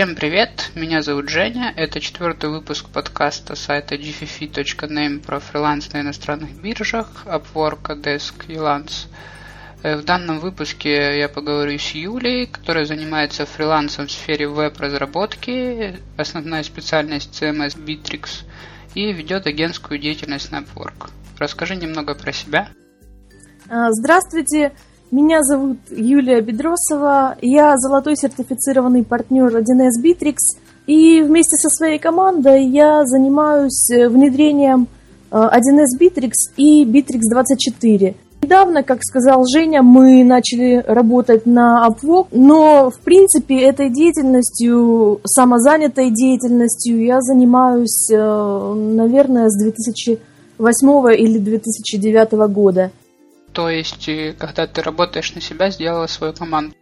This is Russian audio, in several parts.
Всем привет, меня зовут Женя, это четвертый выпуск подкаста сайта gffi.name про фриланс на иностранных биржах, Upwork, Desk и Lance. Э, в данном выпуске я поговорю с Юлей, которая занимается фрилансом в сфере веб-разработки, основная специальность CMS Bittrex, и ведет агентскую деятельность на Upwork. Расскажи немного про себя. А, здравствуйте, меня зовут Юлия Бедросова, я золотой сертифицированный партнер 1С Bittrex, и вместе со своей командой я занимаюсь э, внедрением 1С э, Bittrex и Bittrex 24. Недавно, как сказал Женя, мы начали работать на Upwork, но, в принципе, этой деятельностью, самозанятой деятельностью я занимаюсь, э, наверное, с 2008 или 2009 года. То есть, когда ты работаешь на себя, сделала свою команду?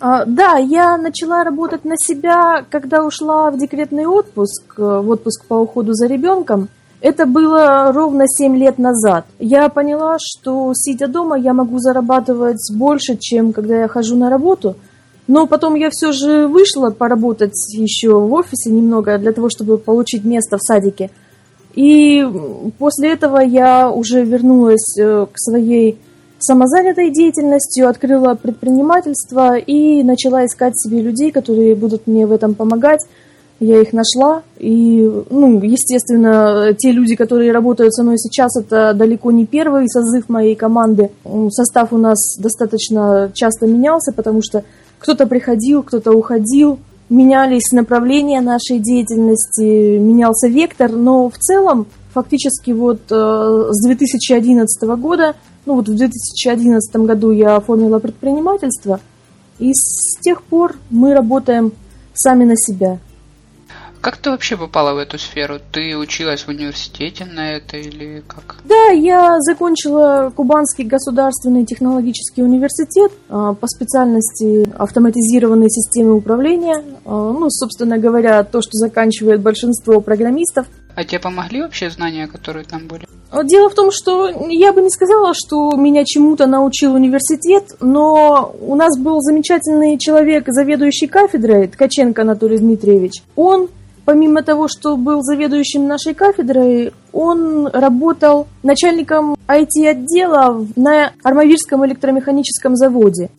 А, да, я начала работать на себя, когда ушла в декретный отпуск, э, в отпуск по уходу за ребенком. Это было ровно 7 лет назад. Я поняла, что сидя дома я могу зарабатывать больше, чем когда я хожу на работу. Но потом я все же вышла поработать еще в офисе немного для того, чтобы получить место в садике – и после этого я уже вернулась э, к своей самозанятой деятельности, открыла предпринимательство и начала искать себе людей, которые будут мне в этом помогать. Я их нашла, и, ну, естественно, те люди, которые работают со мной сейчас, это далеко не первый созыв моей команды. Состав у нас достаточно часто менялся, потому что кто-то приходил, кто-то уходил, менялись направления нашей деятельности, менялся вектор, но в целом фактически вот э, с 2011 года, ну вот в 2011 году я оформила предпринимательство, и с тех пор мы работаем сами на себя. Как ты вообще попала в эту сферу? Ты училась в университете на это или как? Да, я закончила Кубанский государственный технологический университет а, по специальности автоматизированные системы управления. А, ну, собственно говоря, то, что заканчивает большинство программистов. А тебе помогли вообще знания, которые там были? Дело в том, что я бы не сказала, что меня чему-то научил университет, но у нас был замечательный человек, заведующий кафедрой, Ткаченко Анатолий Дмитриевич. Он помимо того, что был заведующим нашей кафедрой, он работал начальником IT-отдела на Армавирском электромеханическом заводе.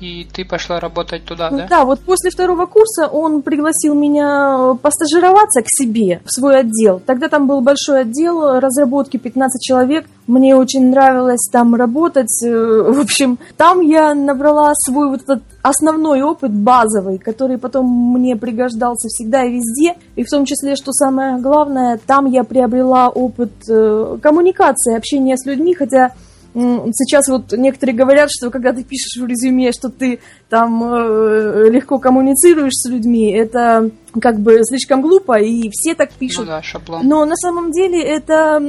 И ты пошла работать туда, да? Да, вот после второго курса он пригласил меня постажироваться к себе в свой отдел. Тогда там был большой отдел разработки, 15 человек. Мне очень нравилось там работать. Э, в общем, там я набрала свой вот этот основной опыт базовый, который потом мне пригождался всегда и везде. И в том числе, что самое главное, там я приобрела опыт э, коммуникации, общения с людьми, хотя Сейчас вот некоторые говорят, что когда ты пишешь в резюме, что ты там э, легко коммуницируешь с людьми, это как бы слишком глупо, и все так пишут. Ну да, шаблон. Но на самом деле это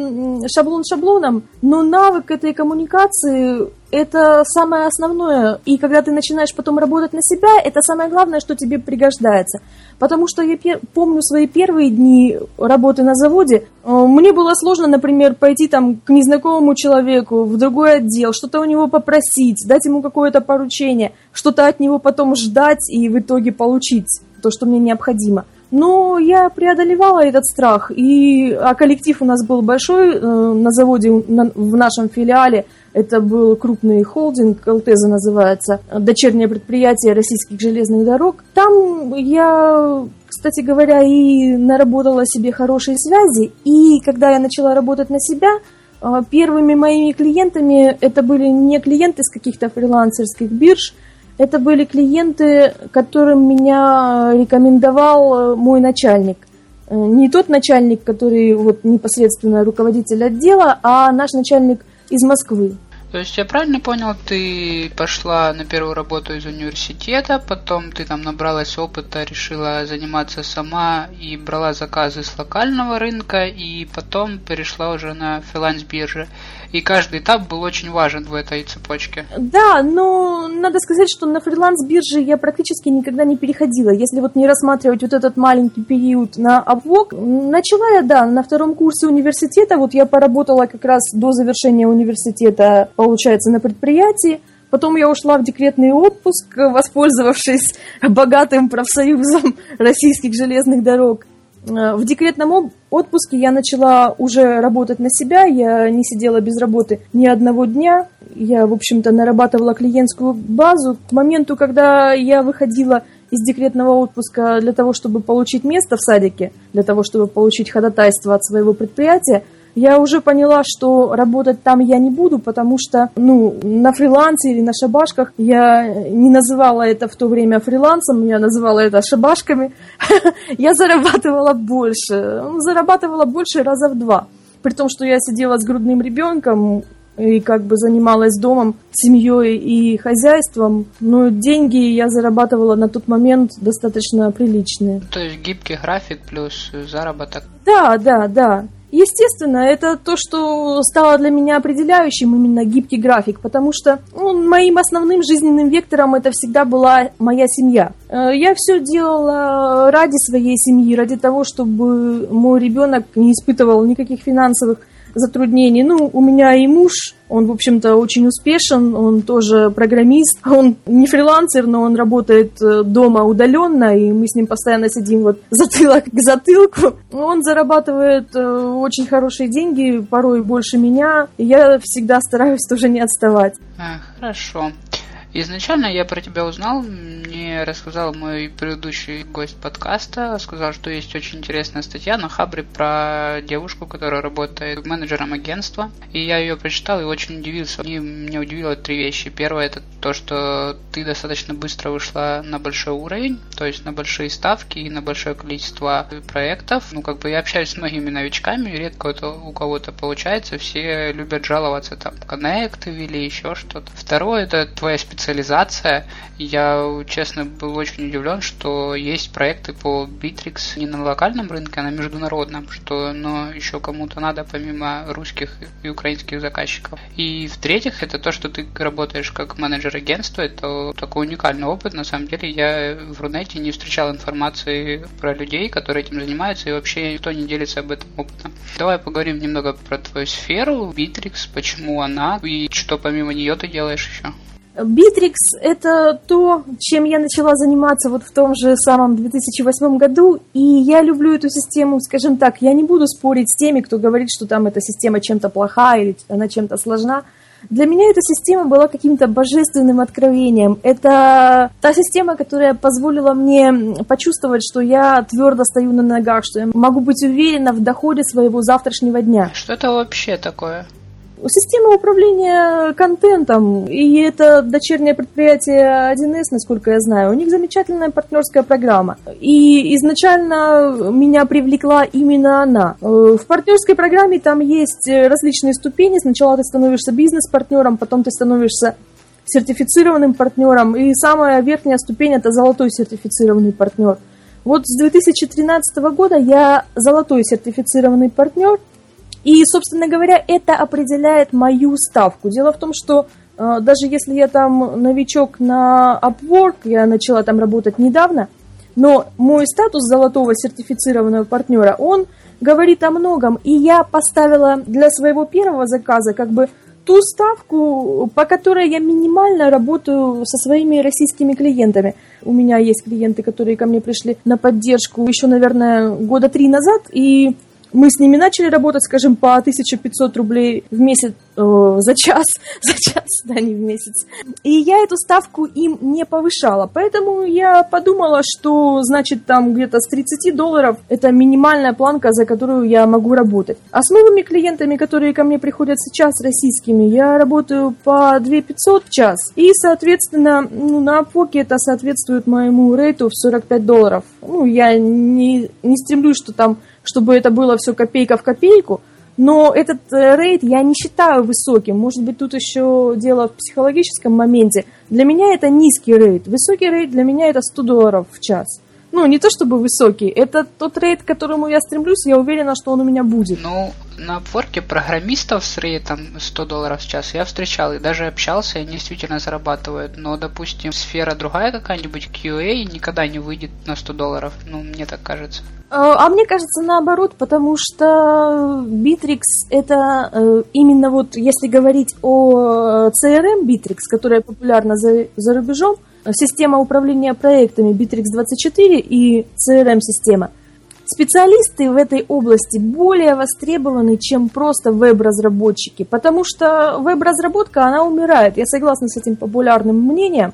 шаблон шаблоном, но навык этой коммуникации это самое основное. И когда ты начинаешь потом работать на себя, это самое главное, что тебе пригождается. Потому что я помню свои первые дни работы на заводе. Э, мне было сложно, например, пойти там к незнакомому человеку в другой отдел, что-то у него попросить, дать ему какое-то поручение, что-то от него потом ждать и в итоге получить то, что мне необходимо. Но я преодолевала этот страх, и, а коллектив у нас был большой э, на заводе, на, в нашем филиале. Это был крупный холдинг, ЛТЗа называется, дочернее предприятие российских железных дорог. Там я, кстати говоря, и наработала себе хорошие связи, и когда я начала работать на себя, э, первыми моими клиентами это были не клиенты с каких-то фрилансерских бирж, это были клиенты, которым меня рекомендовал э, мой начальник. Э, не тот начальник, который вот непосредственно руководитель отдела, а наш начальник из Москвы. То есть я правильно понял, ты пошла на первую работу из университета, потом ты там набралась опыта, решила заниматься сама и брала заказы с локального рынка, и потом перешла уже на фриланс-биржи. И каждый этап был очень важен в этой цепочке. Да, но надо сказать, что на фриланс-бирже я практически никогда не переходила. Если вот не рассматривать вот этот маленький период на Upwork, начала я, да, на втором курсе университета, вот я поработала как раз до завершения университета получается, на предприятии. Потом я ушла в декретный отпуск, воспользовавшись богатым профсоюзом российских железных дорог. Э, в декретном отпуске я начала уже работать на себя, я не сидела без работы ни одного дня. Я, в общем-то, нарабатывала клиентскую базу. К моменту, когда я выходила из декретного отпуска для того, чтобы получить место в садике, для того, чтобы получить ходатайство от своего предприятия, я уже поняла, что работать там я не буду, потому что, ну, на фрилансе или на шабашках я не называла это в то время фрилансом, я называла это шабашками. Я зарабатывала больше, ну, зарабатывала больше раза в два. При том, что я сидела с грудным ребенком, и как бы занималась домом, семьей и хозяйством, но деньги я зарабатывала на тот момент достаточно приличные. То есть гибкий график плюс заработок? Да, да, да. Естественно, это то, что стало для меня определяющим именно гибкий график, потому что ну, моим основным жизненным вектором это всегда была моя семья. Э, я все делала ради своей семьи, ради того, чтобы мой ребенок не испытывал никаких финансовых затруднений. Ну, у меня и муж, он, в общем-то, очень успешен, он тоже программист, он не фрилансер, но он работает э, дома удаленно, и мы с ним постоянно сидим вот затылок к затылку. Он зарабатывает э, очень хорошие деньги, порой больше меня, я всегда стараюсь тоже не отставать. А, хорошо. Изначально я про тебя узнал, мне рассказал мой предыдущий гость подкаста, сказал, что есть очень интересная статья на Хабре про девушку, которая работает менеджером агентства, и я ее прочитал и очень удивился. И меня удивило три вещи. Первое это то, что ты достаточно быстро вышла на большой уровень, то есть на большие ставки и на большое количество проектов. Ну, как бы я общаюсь с многими новичками, редко это у кого-то получается, все любят жаловаться там, коннекты или еще что-то. Второе это твоя специальность специализация. Я, честно, был очень удивлен, что есть проекты по Bittrex не на локальном рынке, а на международном, что но еще кому-то надо помимо русских и украинских заказчиков. И в-третьих, это то, что ты работаешь как менеджер агентства, это такой уникальный опыт. На самом деле я в Рунете не встречал информации про людей, которые этим занимаются, и вообще никто не делится об этом опытом. Давай поговорим немного про твою сферу, Bittrex, почему она, и что помимо нее ты делаешь еще. Битрикс – это то, чем я начала заниматься вот в том же самом 2008 году, и я люблю эту систему, скажем так, я не буду спорить с теми, кто говорит, что там эта система чем-то плохая или она чем-то сложна. Для меня эта система была каким-то божественным откровением. Это та система, которая позволила мне почувствовать, что я твердо стою на ногах, что я могу быть уверена в доходе своего завтрашнего дня. Что это вообще такое? Система управления контентом, и это дочернее предприятие 1С, насколько я знаю, у них замечательная партнерская программа. И изначально меня привлекла именно она. Э, в партнерской программе там есть различные ступени. Сначала ты становишься бизнес-партнером, потом ты становишься сертифицированным партнером, и самая верхняя ступень это золотой сертифицированный партнер. Вот с 2013 года я золотой сертифицированный партнер, и, собственно говоря, это определяет мою ставку. Дело в том, что э, даже если я там новичок на Upwork, я начала там работать недавно, но мой статус золотого сертифицированного партнера, он говорит о многом. И я поставила для своего первого заказа как бы ту ставку, по которой я минимально работаю со своими российскими клиентами. У меня есть клиенты, которые ко мне пришли на поддержку еще, наверное, года три назад, и мы с ними начали работать, скажем, по 1500 рублей в месяц, э, за час, за час, да, не в месяц. И я эту ставку им не повышала, поэтому я подумала, что, значит, там где-то с 30 долларов это минимальная планка, за которую я могу работать. А с новыми клиентами, которые ко мне приходят сейчас, российскими, я работаю по 2500 в час. И, соответственно, ну, на Апоке это соответствует моему рейту в 45 долларов. Ну, я не, не стремлюсь, что там чтобы это было все копейка в копейку, но этот э, рейд я не считаю высоким. Может быть, тут еще дело в психологическом моменте. Для меня это низкий рейд. Высокий рейд для меня это 100 долларов в час. Ну, не то чтобы высокий, это тот рейд, к которому я стремлюсь, я уверена, что он у меня будет. Ну, на Upwork программистов с рейтом 100 долларов в час я встречал и даже общался, и они действительно зарабатывают. Но, допустим, сфера другая какая-нибудь, QA, никогда не выйдет на 100 долларов. Ну, мне так кажется. А, а мне кажется наоборот, потому что Bittrex это э, именно вот, если говорить о CRM Bittrex, которая популярна за, за рубежом, система управления проектами Bittrex 24 и CRM-система, специалисты в этой области более востребованы, чем просто веб-разработчики, потому что веб-разработка, она умирает. Я согласна с этим популярным мнением.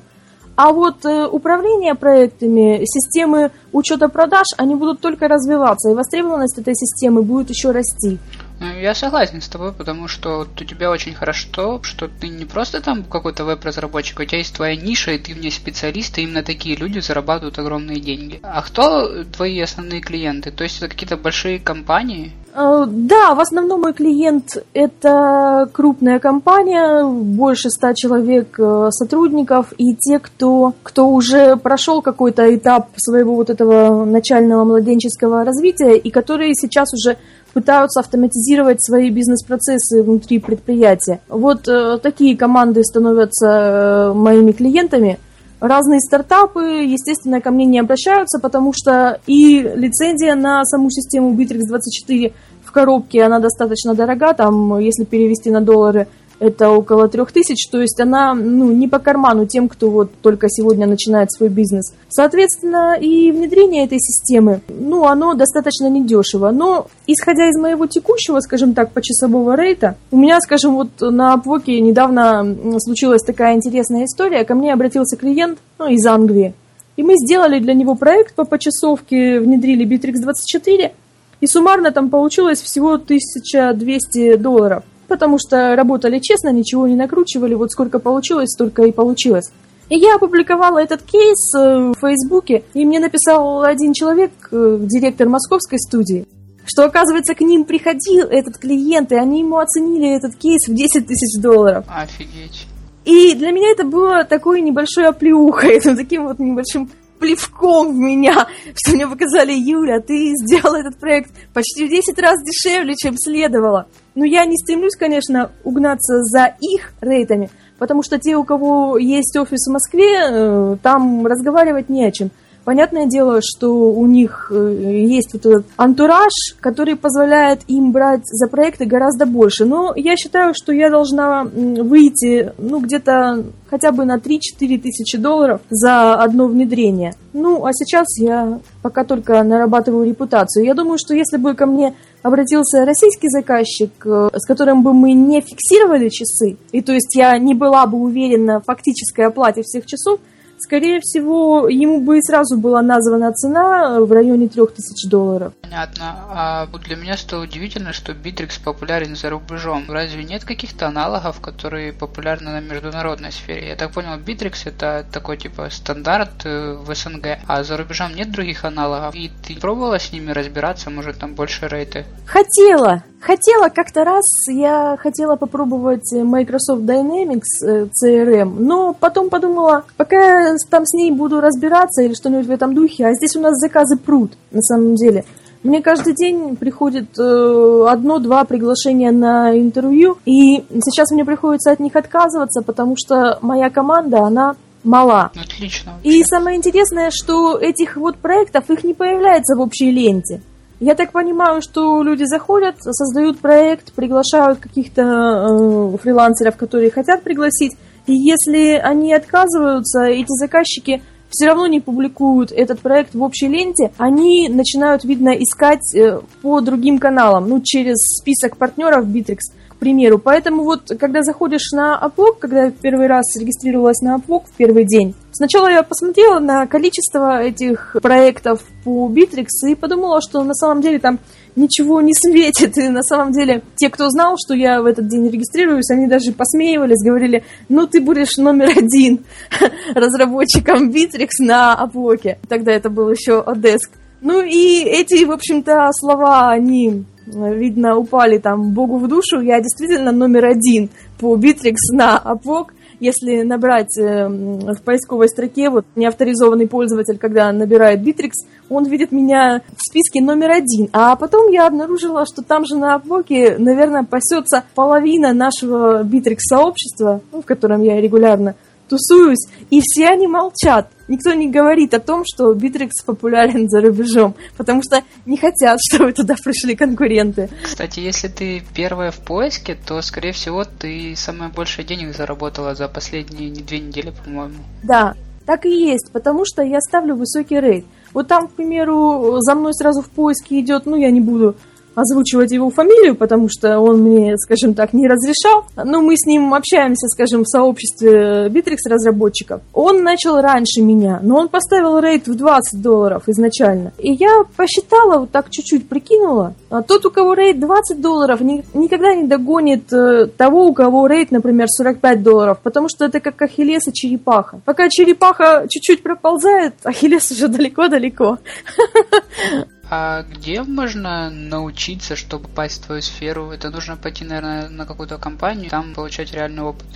А вот э, управление проектами, системы учета продаж, они будут только развиваться, и востребованность этой системы будет еще расти. Ну, я согласен с тобой, потому что у тебя очень хорошо, что ты не просто там какой-то веб-разработчик, у тебя есть твоя ниша, и ты в ней специалист, и именно такие люди зарабатывают огромные деньги. А кто твои основные клиенты? То есть это какие-то большие компании? Э, да, в основном мой клиент это крупная компания, больше ста человек э, сотрудников, и те, кто, кто уже прошел какой-то этап своего вот этого начального младенческого развития, и которые сейчас уже пытаются автоматизировать свои бизнес-процессы внутри предприятия. Вот э, такие команды становятся э, моими клиентами. Разные стартапы, естественно, ко мне не обращаются, потому что и лицензия на саму систему Bittrex 24 в коробке, она достаточно дорога, там, если перевести на доллары, это около трех тысяч, то есть она ну, не по карману тем, кто вот только сегодня начинает свой бизнес. Соответственно, и внедрение этой системы, ну, оно достаточно недешево. Но, исходя из моего текущего, скажем так, почасового рейта, у меня, скажем, вот на Upwork недавно случилась такая интересная история. Ко мне обратился клиент ну, из Англии. И мы сделали для него проект по почасовке, внедрили Bittrex 24, и суммарно там получилось всего 1200 долларов потому что работали честно, ничего не накручивали, вот сколько получилось, столько и получилось. И я опубликовала этот кейс э, в Фейсбуке, и мне написал один человек, э, директор московской студии, что, оказывается, к ним приходил этот клиент, и они ему оценили этот кейс в 10 тысяч долларов. Офигеть. И для меня это было такой небольшой оплеухой, таким вот небольшим плевком в меня, что мне показали, Юля, ты сделала этот проект почти в 10 раз дешевле, чем следовало. Но я не стремлюсь, конечно, угнаться за их рейтами, потому что те, у кого есть офис в Москве, э, там разговаривать не о чем. Понятное дело, что у них э, есть вот этот антураж, который позволяет им брать за проекты гораздо больше. Но я считаю, что я должна выйти, ну, где-то хотя бы на 3-4 тысячи долларов за одно внедрение. Ну, а сейчас я пока только нарабатываю репутацию. Я думаю, что если бы ко мне обратился российский заказчик, э, с которым бы мы не фиксировали часы, и то есть я не была бы уверена в фактической оплате всех часов, Скорее всего, ему бы и сразу была названа цена в районе 3000 долларов. Понятно. А для меня стало удивительно, что Bittrex популярен за рубежом. Разве нет каких-то аналогов, которые популярны на международной сфере? Я так понял, Bittrex это такой типа стандарт э, в СНГ, а за рубежом нет других аналогов. И ты пробовала с ними разбираться, может там больше рейты? Хотела, Хотела как-то раз, я хотела попробовать Microsoft Dynamics э, CRM, но потом подумала, пока я там с ней буду разбираться или что-нибудь в этом духе, а здесь у нас заказы пруд, на самом деле. Мне каждый день приходит э, одно-два приглашения на интервью, и сейчас мне приходится от них отказываться, потому что моя команда, она мала. Отлично. И самое интересное, что этих вот проектов, их не появляется в общей ленте. Я так понимаю, что люди заходят, создают проект, приглашают каких-то э, фрилансеров, которые хотят пригласить, и если они отказываются, эти заказчики все равно не публикуют этот проект в общей ленте, они начинают, видно, искать э, по другим каналам, ну, через список партнеров Bittrex примеру. Поэтому вот, когда заходишь на Upwork, когда я первый раз регистрировалась на Upwork в первый день, сначала я посмотрела на количество этих проектов по Bittrex и подумала, что на самом деле там ничего не светит. И на самом деле те, кто знал, что я в этот день регистрируюсь, они даже посмеивались, говорили, ну ты будешь номер один разработчиком Bittrex на Upwork. Тогда это был еще Odesk. Ну и эти, в общем-то, слова, они видно, упали там Богу в душу. Я действительно номер один по Bittrex на Upwork. если набрать э, в поисковой строке, вот неавторизованный пользователь, когда набирает Bittrex, он видит меня в списке номер один. А потом я обнаружила, что там же на Апворке, наверное, пасется половина нашего Битрикс сообщества, ну, в котором я регулярно тусуюсь, и все они молчат. Никто не говорит о том, что Битрикс популярен за рубежом, потому что не хотят, чтобы туда пришли конкуренты. Кстати, если ты первая в поиске, то, скорее всего, ты самое большее денег заработала за последние две недели, по-моему. Да, так и есть, потому что я ставлю высокий рейд. Вот там, к примеру, за мной сразу в поиске идет, ну, я не буду озвучивать его фамилию, потому что он мне, скажем так, не разрешал. Но мы с ним общаемся, скажем, в сообществе Bittrex разработчиков. Он начал раньше меня, но он поставил рейд в 20 долларов изначально. И я посчитала, вот так чуть-чуть прикинула, а тот, у кого рейд 20 долларов, ни, никогда не догонит э, того, у кого рейд, например, 45 долларов, потому что это как Ахиллес и черепаха. Пока черепаха чуть-чуть проползает, Ахиллес уже далеко-далеко. А где можно научиться, чтобы попасть в твою сферу? Это нужно пойти, наверное, на какую-то компанию, там получать реальный опыт.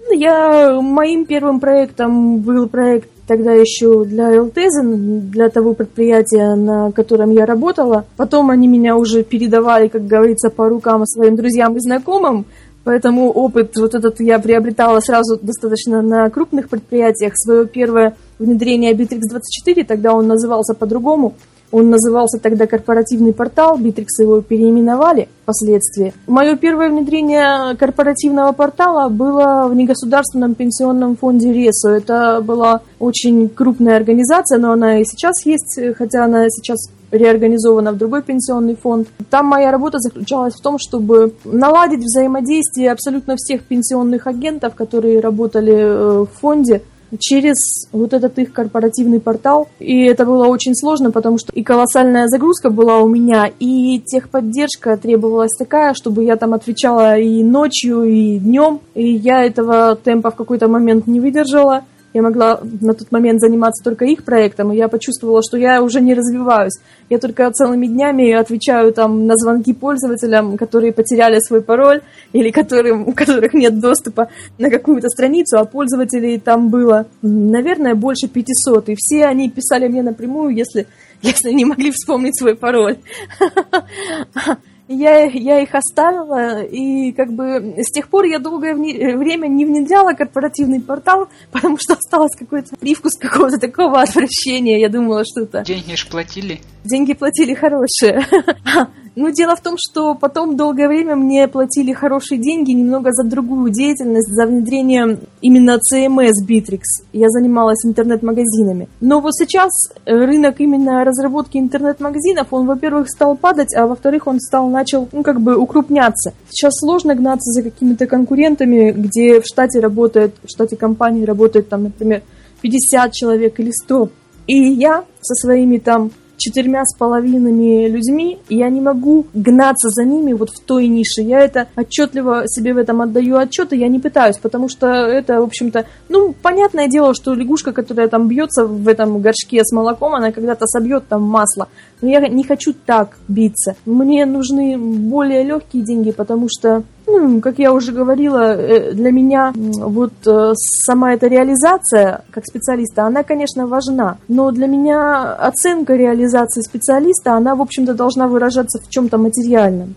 Ну, я моим первым проектом был проект тогда еще для ЛТЗ, для того предприятия, на котором я работала. Потом они меня уже передавали, как говорится, по рукам своим друзьям и знакомым. Поэтому опыт вот этот я приобретала сразу достаточно на крупных предприятиях. Свое первое внедрение Bittrex 24, тогда он назывался по-другому – он назывался тогда корпоративный портал, Битрикс его переименовали впоследствии. Мое первое внедрение корпоративного портала было в негосударственном пенсионном фонде РЕСО. Это была очень крупная организация, но она и сейчас есть, хотя она сейчас реорганизована в другой пенсионный фонд. Там моя работа заключалась в том, чтобы наладить взаимодействие абсолютно всех пенсионных агентов, которые работали э, в фонде, через вот этот их корпоративный портал. И это было очень сложно, потому что и колоссальная загрузка была у меня, и техподдержка требовалась такая, чтобы я там отвечала и ночью, и днем. И я этого темпа в какой-то момент не выдержала. Я могла на тот момент заниматься только их проектом, и я почувствовала, что я уже не развиваюсь. Я только целыми днями отвечаю там на звонки пользователям, которые потеряли свой пароль или которым, у которых нет доступа на какую-то страницу, а пользователей там было, наверное, больше 500. И все они писали мне напрямую, если, если не могли вспомнить свой пароль. я, я их оставила, и как бы с тех пор я долгое время не внедряла корпоративный портал, потому что осталось какой-то привкус какого-то такого отвращения. Я думала, что это... Деньги ж платили? Деньги платили хорошие. Ну, дело в том, что потом долгое время мне платили хорошие деньги немного за другую деятельность, за внедрение именно CMS Bittrex. Я занималась интернет-магазинами. Но вот сейчас рынок именно разработки интернет-магазинов, он, во-первых, стал падать, а во-вторых, он стал, начал, ну, как бы укрупняться. Сейчас сложно гнаться за какими-то конкурентами, где в штате работает, в штате компании работает там, например, 50 человек или 100. И я со своими там четырьмя с половинами людьми, и я не могу гнаться за ними вот в той нише. Я это отчетливо себе в этом отдаю отчет, и я не пытаюсь, потому что это, в общем-то, ну, понятное дело, что лягушка, которая там бьется в этом горшке с молоком, она когда-то собьет там масло. Но я не хочу так биться. Мне нужны более легкие деньги, потому что ну, как я уже говорила, э, для меня вот э, сама эта реализация как специалиста, она, конечно, важна, но для меня оценка реализации специалиста, она, в общем-то, должна выражаться в чем-то материальном.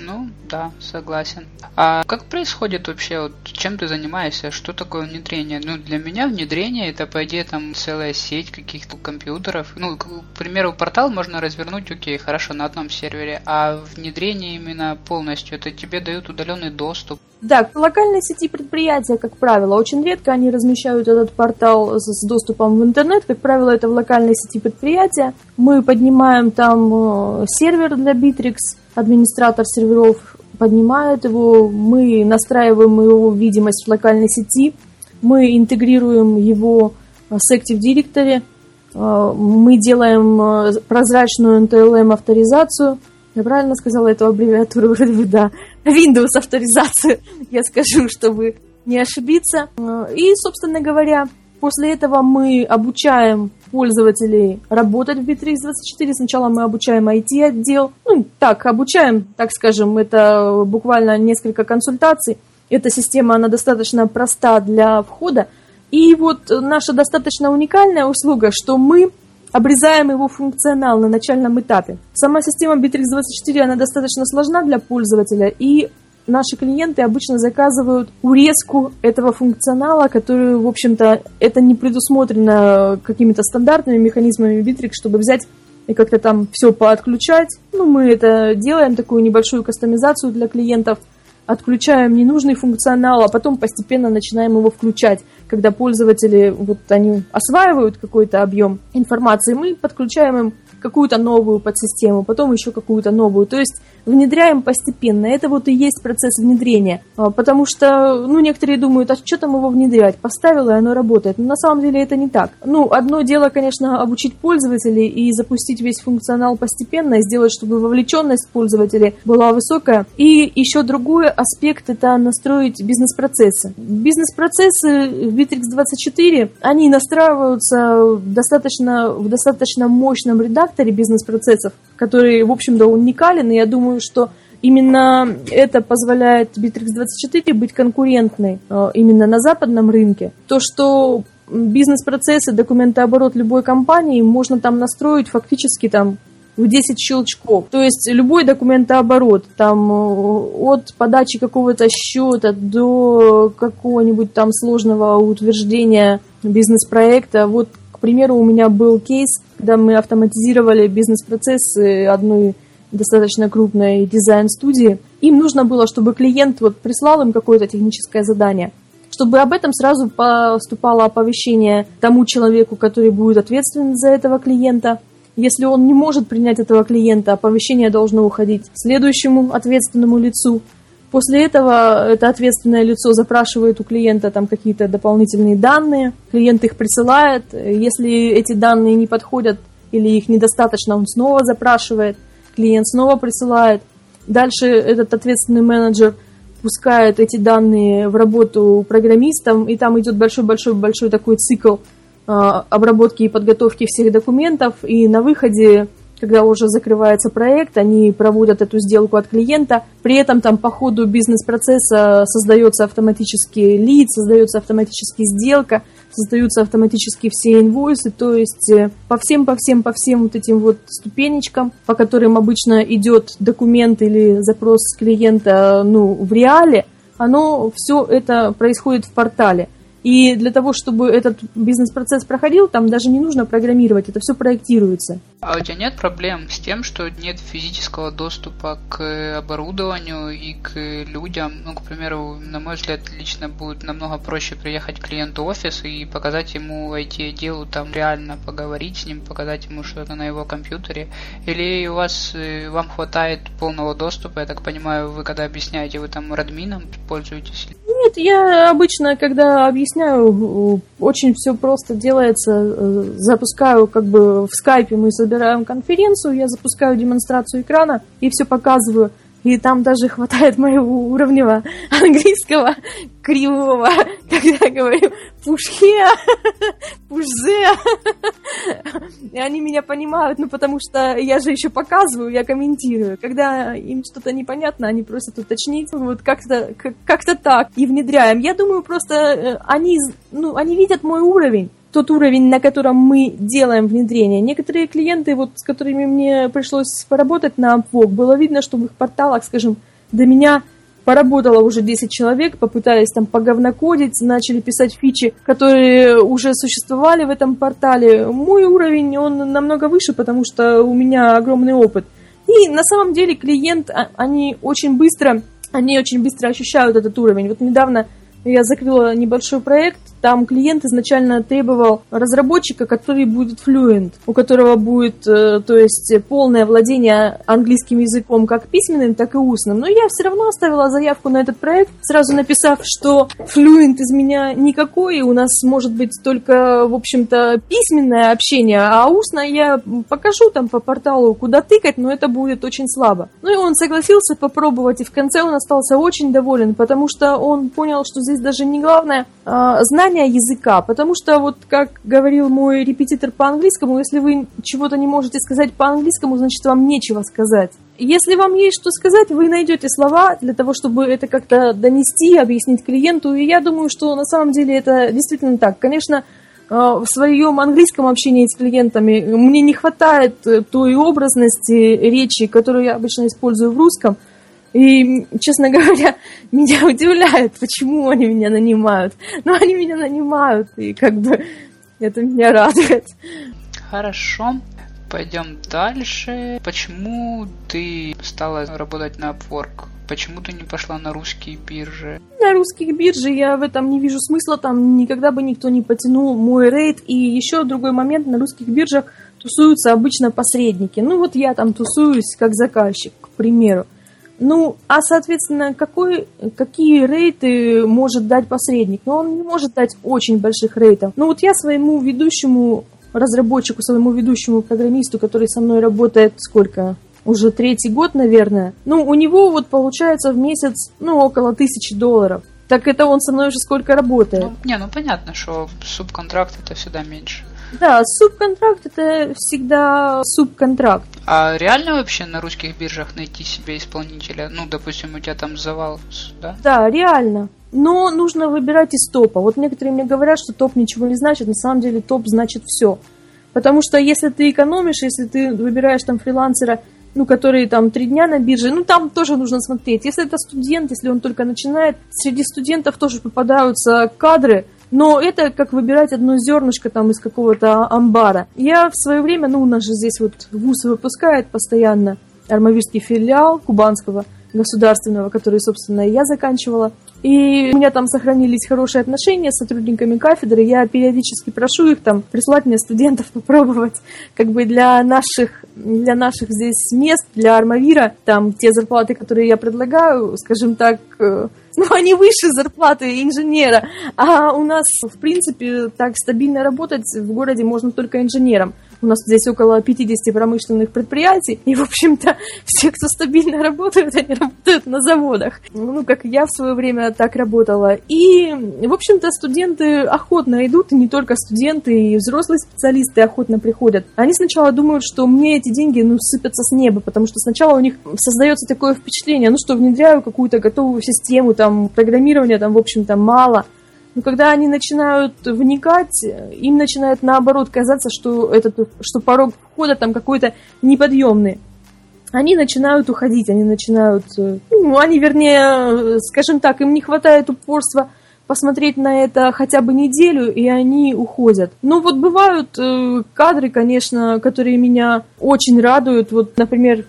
Ну, да, согласен. А как происходит вообще, вот, чем ты занимаешься, что такое внедрение? Ну, для меня внедрение это, по идее, там целая сеть каких-то компьютеров. Ну, к примеру, портал можно развернуть, окей, хорошо, на одном сервере, а внедрение именно полностью, это тебе дают удаленный доступ. Да, к локальной сети предприятия, как правило, очень редко они размещают этот портал с доступом в интернет. Как правило, это в локальной сети предприятия. Мы поднимаем там э, сервер для Bittrex, администратор серверов поднимает его, мы настраиваем его видимость в локальной сети, мы интегрируем его с Active Directory, э, мы делаем э, прозрачную NTLM авторизацию. Я правильно сказала эту аббревиатуру? Вроде бы да. Windows авторизацию, я скажу, чтобы не ошибиться. Э, и, собственно говоря, после этого мы обучаем пользователей работать в Bittrex24. Сначала мы обучаем IT-отдел. Ну, так, обучаем, так скажем, это буквально несколько консультаций. эта система, она достаточно проста для входа. И вот наша достаточно уникальная услуга, что мы обрезаем его функционал на начальном этапе. Сама система Bittrex24, она достаточно сложна для пользователя, и наши клиенты обычно заказывают урезку этого функционала, который, в общем-то, это не предусмотрено какими-то стандартными механизмами Bittrex, чтобы взять и как-то там все поотключать. Ну, мы это делаем, такую небольшую кастомизацию для клиентов, отключаем ненужный функционал, а потом постепенно начинаем его включать. Когда пользователи, вот они осваивают какой-то объем информации, мы подключаем им какую-то новую подсистему, потом еще какую-то новую. То есть внедряем постепенно. Это вот и есть процесс внедрения. А, потому что, ну, некоторые думают, а что там его внедрять? Поставила, и оно работает. Но на самом деле это не так. Ну, одно дело, конечно, обучить пользователей и запустить весь функционал постепенно, и сделать, чтобы вовлеченность пользователей была высокая. И еще другой аспект – это настроить бизнес-процессы. Бизнес-процессы в Bittrex 24, они настраиваются достаточно, в достаточно мощном редакторе, бизнес-процессов, который, в общем-то, уникален, и я думаю, что именно это позволяет Bittrex24 быть конкурентной э, именно на западном рынке. То, что бизнес-процессы, документооборот любой компании можно там настроить фактически там в 10 щелчков. То есть любой документооборот, там э, от подачи какого-то счета до какого-нибудь там сложного утверждения бизнес-проекта. Вот, к примеру, у меня был кейс, когда мы автоматизировали бизнес-процессы одной достаточно крупной дизайн-студии, им нужно было, чтобы клиент вот прислал им какое-то техническое задание, чтобы об этом сразу поступало оповещение тому человеку, который будет ответственен за этого клиента. Если он не может принять этого клиента, оповещение должно уходить следующему ответственному лицу – После этого это ответственное лицо запрашивает у клиента там какие-то дополнительные данные, клиент их присылает, если эти данные не подходят или их недостаточно, он снова запрашивает, клиент снова присылает. Дальше этот ответственный менеджер пускает эти данные в работу программистам, и там идет большой-большой-большой такой цикл э, обработки и подготовки всех документов, и на выходе когда уже закрывается проект, они проводят эту сделку от клиента, при этом там по ходу бизнес-процесса создается автоматически лид, создается автоматически сделка, создаются автоматически все инвойсы, то есть э, по всем, по всем, по всем вот этим вот ступенечкам, по которым обычно идет документ или запрос клиента ну, в реале, оно все это происходит в портале. И для того, чтобы этот бизнес-процесс проходил, там даже не нужно программировать, это все проектируется. А у тебя нет проблем с тем, что нет физического доступа к оборудованию и к людям? Ну, к примеру, на мой взгляд, лично будет намного проще приехать к клиенту в офис и показать ему IT-делу, там реально поговорить с ним, показать ему что-то на его компьютере. Или у вас, э, вам хватает полного доступа, я так понимаю, вы когда объясняете, вы там радмином пользуетесь? Нет, я обычно, когда объясняю, очень все просто делается. Э, запускаю как бы в скайпе, мы собираем конференцию, я запускаю демонстрацию экрана и все показываю. И там даже хватает моего уровня английского кривого, когда говорю пушхе, пушзе. И они меня понимают, ну потому что я же еще показываю, я комментирую. Когда им что-то непонятно, они просят уточнить. Вот как-то как так. И внедряем. Я думаю, просто э, они, ну, они видят мой уровень тот уровень, на котором мы делаем внедрение. Некоторые клиенты, вот, с которыми мне пришлось поработать на Upwork, было видно, что в их порталах, скажем, до меня поработало уже 10 человек, попытались там поговнокодить, начали писать фичи, которые уже существовали в этом портале. Мой уровень, он намного выше, потому что у меня огромный опыт. И на самом деле клиент, а, они очень быстро, они очень быстро ощущают этот уровень. Вот недавно я закрыла небольшой проект, там клиент изначально требовал разработчика, который будет fluent, у которого будет, э, то есть, полное владение английским языком как письменным, так и устным. Но я все равно оставила заявку на этот проект, сразу написав, что fluent из меня никакой, у нас может быть только, в общем-то, письменное общение, а устно я покажу там по порталу, куда тыкать, но это будет очень слабо. Ну и он согласился попробовать, и в конце он остался очень доволен, потому что он понял, что здесь даже не главное а, знать знания языка, потому что, вот как говорил мой репетитор по английскому, если вы чего-то не можете сказать по английскому, значит, вам нечего сказать. Если вам есть что сказать, вы найдете слова для того, чтобы это как-то донести, объяснить клиенту. И я думаю, что на самом деле это действительно так. Конечно, э, в своем английском общении с клиентами мне не хватает э, той образности речи, которую я обычно использую в русском. И, честно говоря, меня удивляет, почему они меня нанимают. Но они меня нанимают, и как бы это меня радует. Хорошо. Пойдем дальше. Почему ты стала работать на Upwork? Почему ты не пошла на русские биржи? На русских биржи я в этом не вижу смысла. Там никогда бы никто не потянул мой рейд. И еще другой момент. На русских биржах тусуются обычно посредники. Ну вот я там тусуюсь как заказчик, к примеру. Ну, а, соответственно, какой, какие рейты может дать посредник? Ну, он не может дать очень больших рейтов. Ну, вот я своему ведущему разработчику, своему ведущему программисту, который со мной работает сколько? Уже третий год, наверное. Ну, у него вот получается в месяц, ну, около тысячи долларов. Так это он со мной уже сколько работает. Ну, не, ну понятно, что субконтракт это всегда меньше. Да, субконтракт это всегда субконтракт. А реально вообще на русских биржах найти себе исполнителя? Ну, допустим, у тебя там завал, да? Да, реально. Но нужно выбирать из топа. Вот некоторые мне говорят, что топ ничего не значит, на самом деле топ значит все. Потому что если ты экономишь, если ты выбираешь там фрилансера, ну, который там три дня на бирже, ну, там тоже нужно смотреть. Если это студент, если он только начинает, среди студентов тоже попадаются кадры, но это как выбирать одно зернышко там из какого-то амбара. Я в свое время, ну, у нас же здесь вот ВУЗ выпускает постоянно армавирский филиал кубанского государственного, который, собственно, я заканчивала. И у меня там сохранились хорошие отношения с сотрудниками кафедры. Я периодически прошу их там прислать мне студентов попробовать как бы для наших, для наших здесь мест, для Армавира, там те зарплаты, которые я предлагаю, скажем так, ну, они выше зарплаты инженера. А у нас, в принципе, так стабильно работать в городе можно только инженером. У нас здесь около 50 промышленных предприятий, и, в общем-то, все, кто стабильно работают, они работают на заводах. Ну, как я в свое время так работала. И, в общем-то, студенты охотно идут, и не только студенты, и взрослые специалисты охотно приходят. Они сначала думают, что мне эти деньги, ну, сыпятся с неба, потому что сначала у них создается такое впечатление, ну, что внедряю какую-то готовую систему, там, программирования, там, в общем-то, мало – но когда они начинают вникать, им начинает наоборот казаться, что, этот, что порог входа там какой-то неподъемный. Они начинают уходить, они начинают... Э, ну, они, вернее, скажем так, им не хватает упорства посмотреть на это хотя бы неделю, и они уходят. Ну вот бывают э, кадры, конечно, которые меня очень радуют. Вот, например,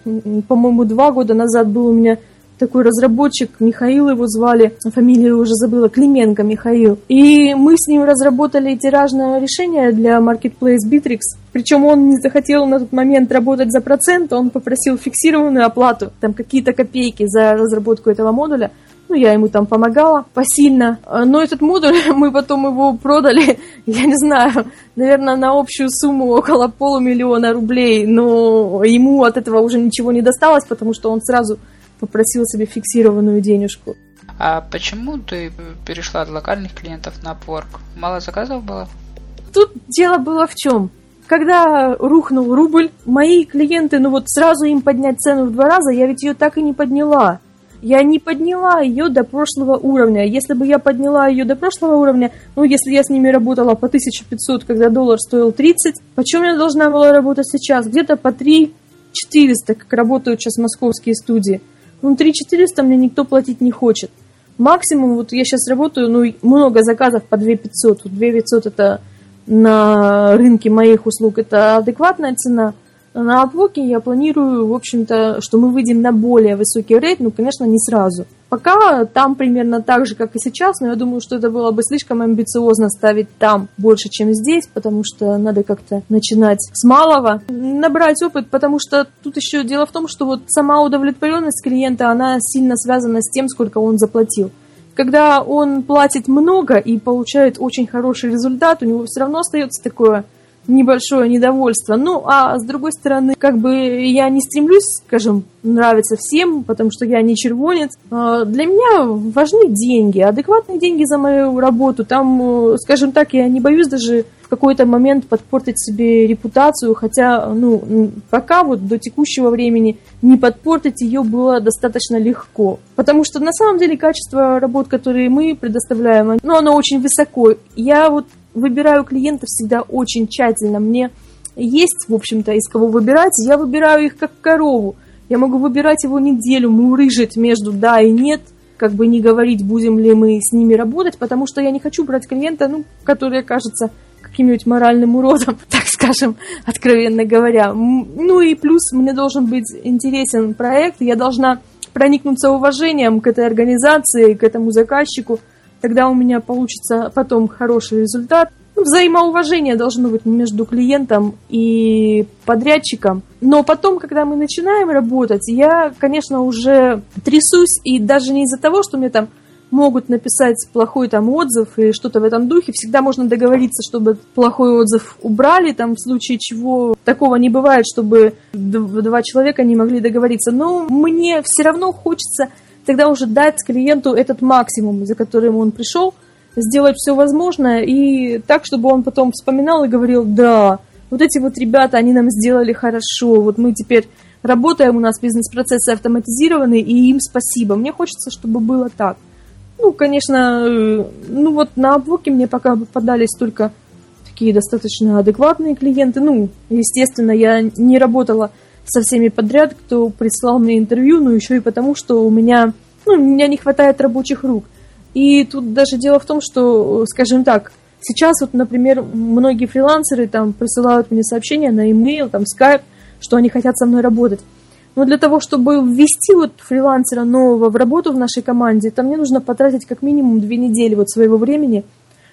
по-моему, два года назад был у меня такой разработчик, Михаил его звали, фамилию уже забыла, Клименко Михаил. И мы с ним разработали тиражное решение для Marketplace Bittrex. Причем он не захотел на тот момент работать за процент, он попросил фиксированную оплату, там какие-то копейки за разработку этого модуля. Ну, я ему там помогала посильно. Но этот модуль, мы потом его продали, я не знаю, наверное, на общую сумму около полумиллиона рублей. Но ему от этого уже ничего не досталось, потому что он сразу попросил себе фиксированную денежку. А почему ты перешла от локальных клиентов на Upwork? Мало заказов было? Тут дело было в чем? Когда рухнул рубль, мои клиенты, ну вот сразу им поднять цену в два раза, я ведь ее так и не подняла. Я не подняла ее до прошлого уровня. Если бы я подняла ее до прошлого уровня, ну, если я с ними работала по 1500, когда доллар стоил 30, почем я должна была работать сейчас? Где-то по 3 400, как работают сейчас московские студии. Ну, 3400 мне никто платить не хочет. Максимум, вот я сейчас работаю, ну, много заказов по 2500. Вот 2500 это на рынке моих услуг, это адекватная цена. На Upwork я планирую, в общем-то, что мы выйдем на более высокий рейд, ну, конечно, не сразу. Пока там примерно так же, как и сейчас, но я думаю, что это было бы слишком амбициозно ставить там больше, чем здесь, потому что надо как-то начинать с малого, набрать опыт, потому что тут еще дело в том, что вот сама удовлетворенность клиента, она сильно связана с тем, сколько он заплатил. Когда он платит много и получает очень хороший результат, у него все равно остается такое небольшое недовольство. Ну, а с другой стороны, как бы я не стремлюсь, скажем, нравиться всем, потому что я не червонец. А, для меня важны деньги, адекватные деньги за мою работу. Там, э, скажем так, я не боюсь даже в какой-то момент подпортить себе репутацию, хотя, ну, пока вот до текущего времени не подпортить ее было достаточно легко. Потому что на самом деле качество работ, которые мы предоставляем, ну, оно очень высоко. Я вот выбираю клиентов всегда очень тщательно. Мне есть, в общем-то, из кого выбирать. Я выбираю их как корову. Я могу выбирать его неделю, мурыжить между да и нет, как бы не говорить, будем ли мы с ними работать, потому что я не хочу брать клиента, ну, который окажется каким-нибудь моральным уродом, так скажем, откровенно говоря. Ну и плюс мне должен быть интересен проект, я должна проникнуться уважением к этой организации, к этому заказчику, тогда у меня получится потом хороший результат. Ну, взаимоуважение должно быть между клиентом и подрядчиком. Но потом, когда мы начинаем работать, я, конечно, уже трясусь, и даже не из-за того, что мне там могут написать плохой там отзыв и что-то в этом духе. Всегда можно договориться, чтобы плохой отзыв убрали, там в случае чего такого не бывает, чтобы два человека не могли договориться. Но мне все равно хочется тогда уже дать клиенту этот максимум, за которым он пришел, сделать все возможное и так, чтобы он потом вспоминал и говорил, да, вот эти вот ребята, они нам сделали хорошо, вот мы теперь работаем, у нас бизнес-процессы автоматизированы, и им спасибо. Мне хочется, чтобы было так. Ну, конечно, э, ну вот на обвоке мне пока попадались только такие достаточно адекватные клиенты. Ну, естественно, я не работала со всеми подряд, кто прислал мне интервью, но еще и потому, что у меня, ну, у меня не хватает рабочих рук. И тут даже дело в том, что, скажем так, сейчас вот, например, многие фрилансеры там присылают мне сообщения на e-mail, там, Skype, что они хотят со мной работать. Но для того, чтобы ввести вот фрилансера нового в работу в нашей команде, там мне нужно потратить как минимум две недели вот своего времени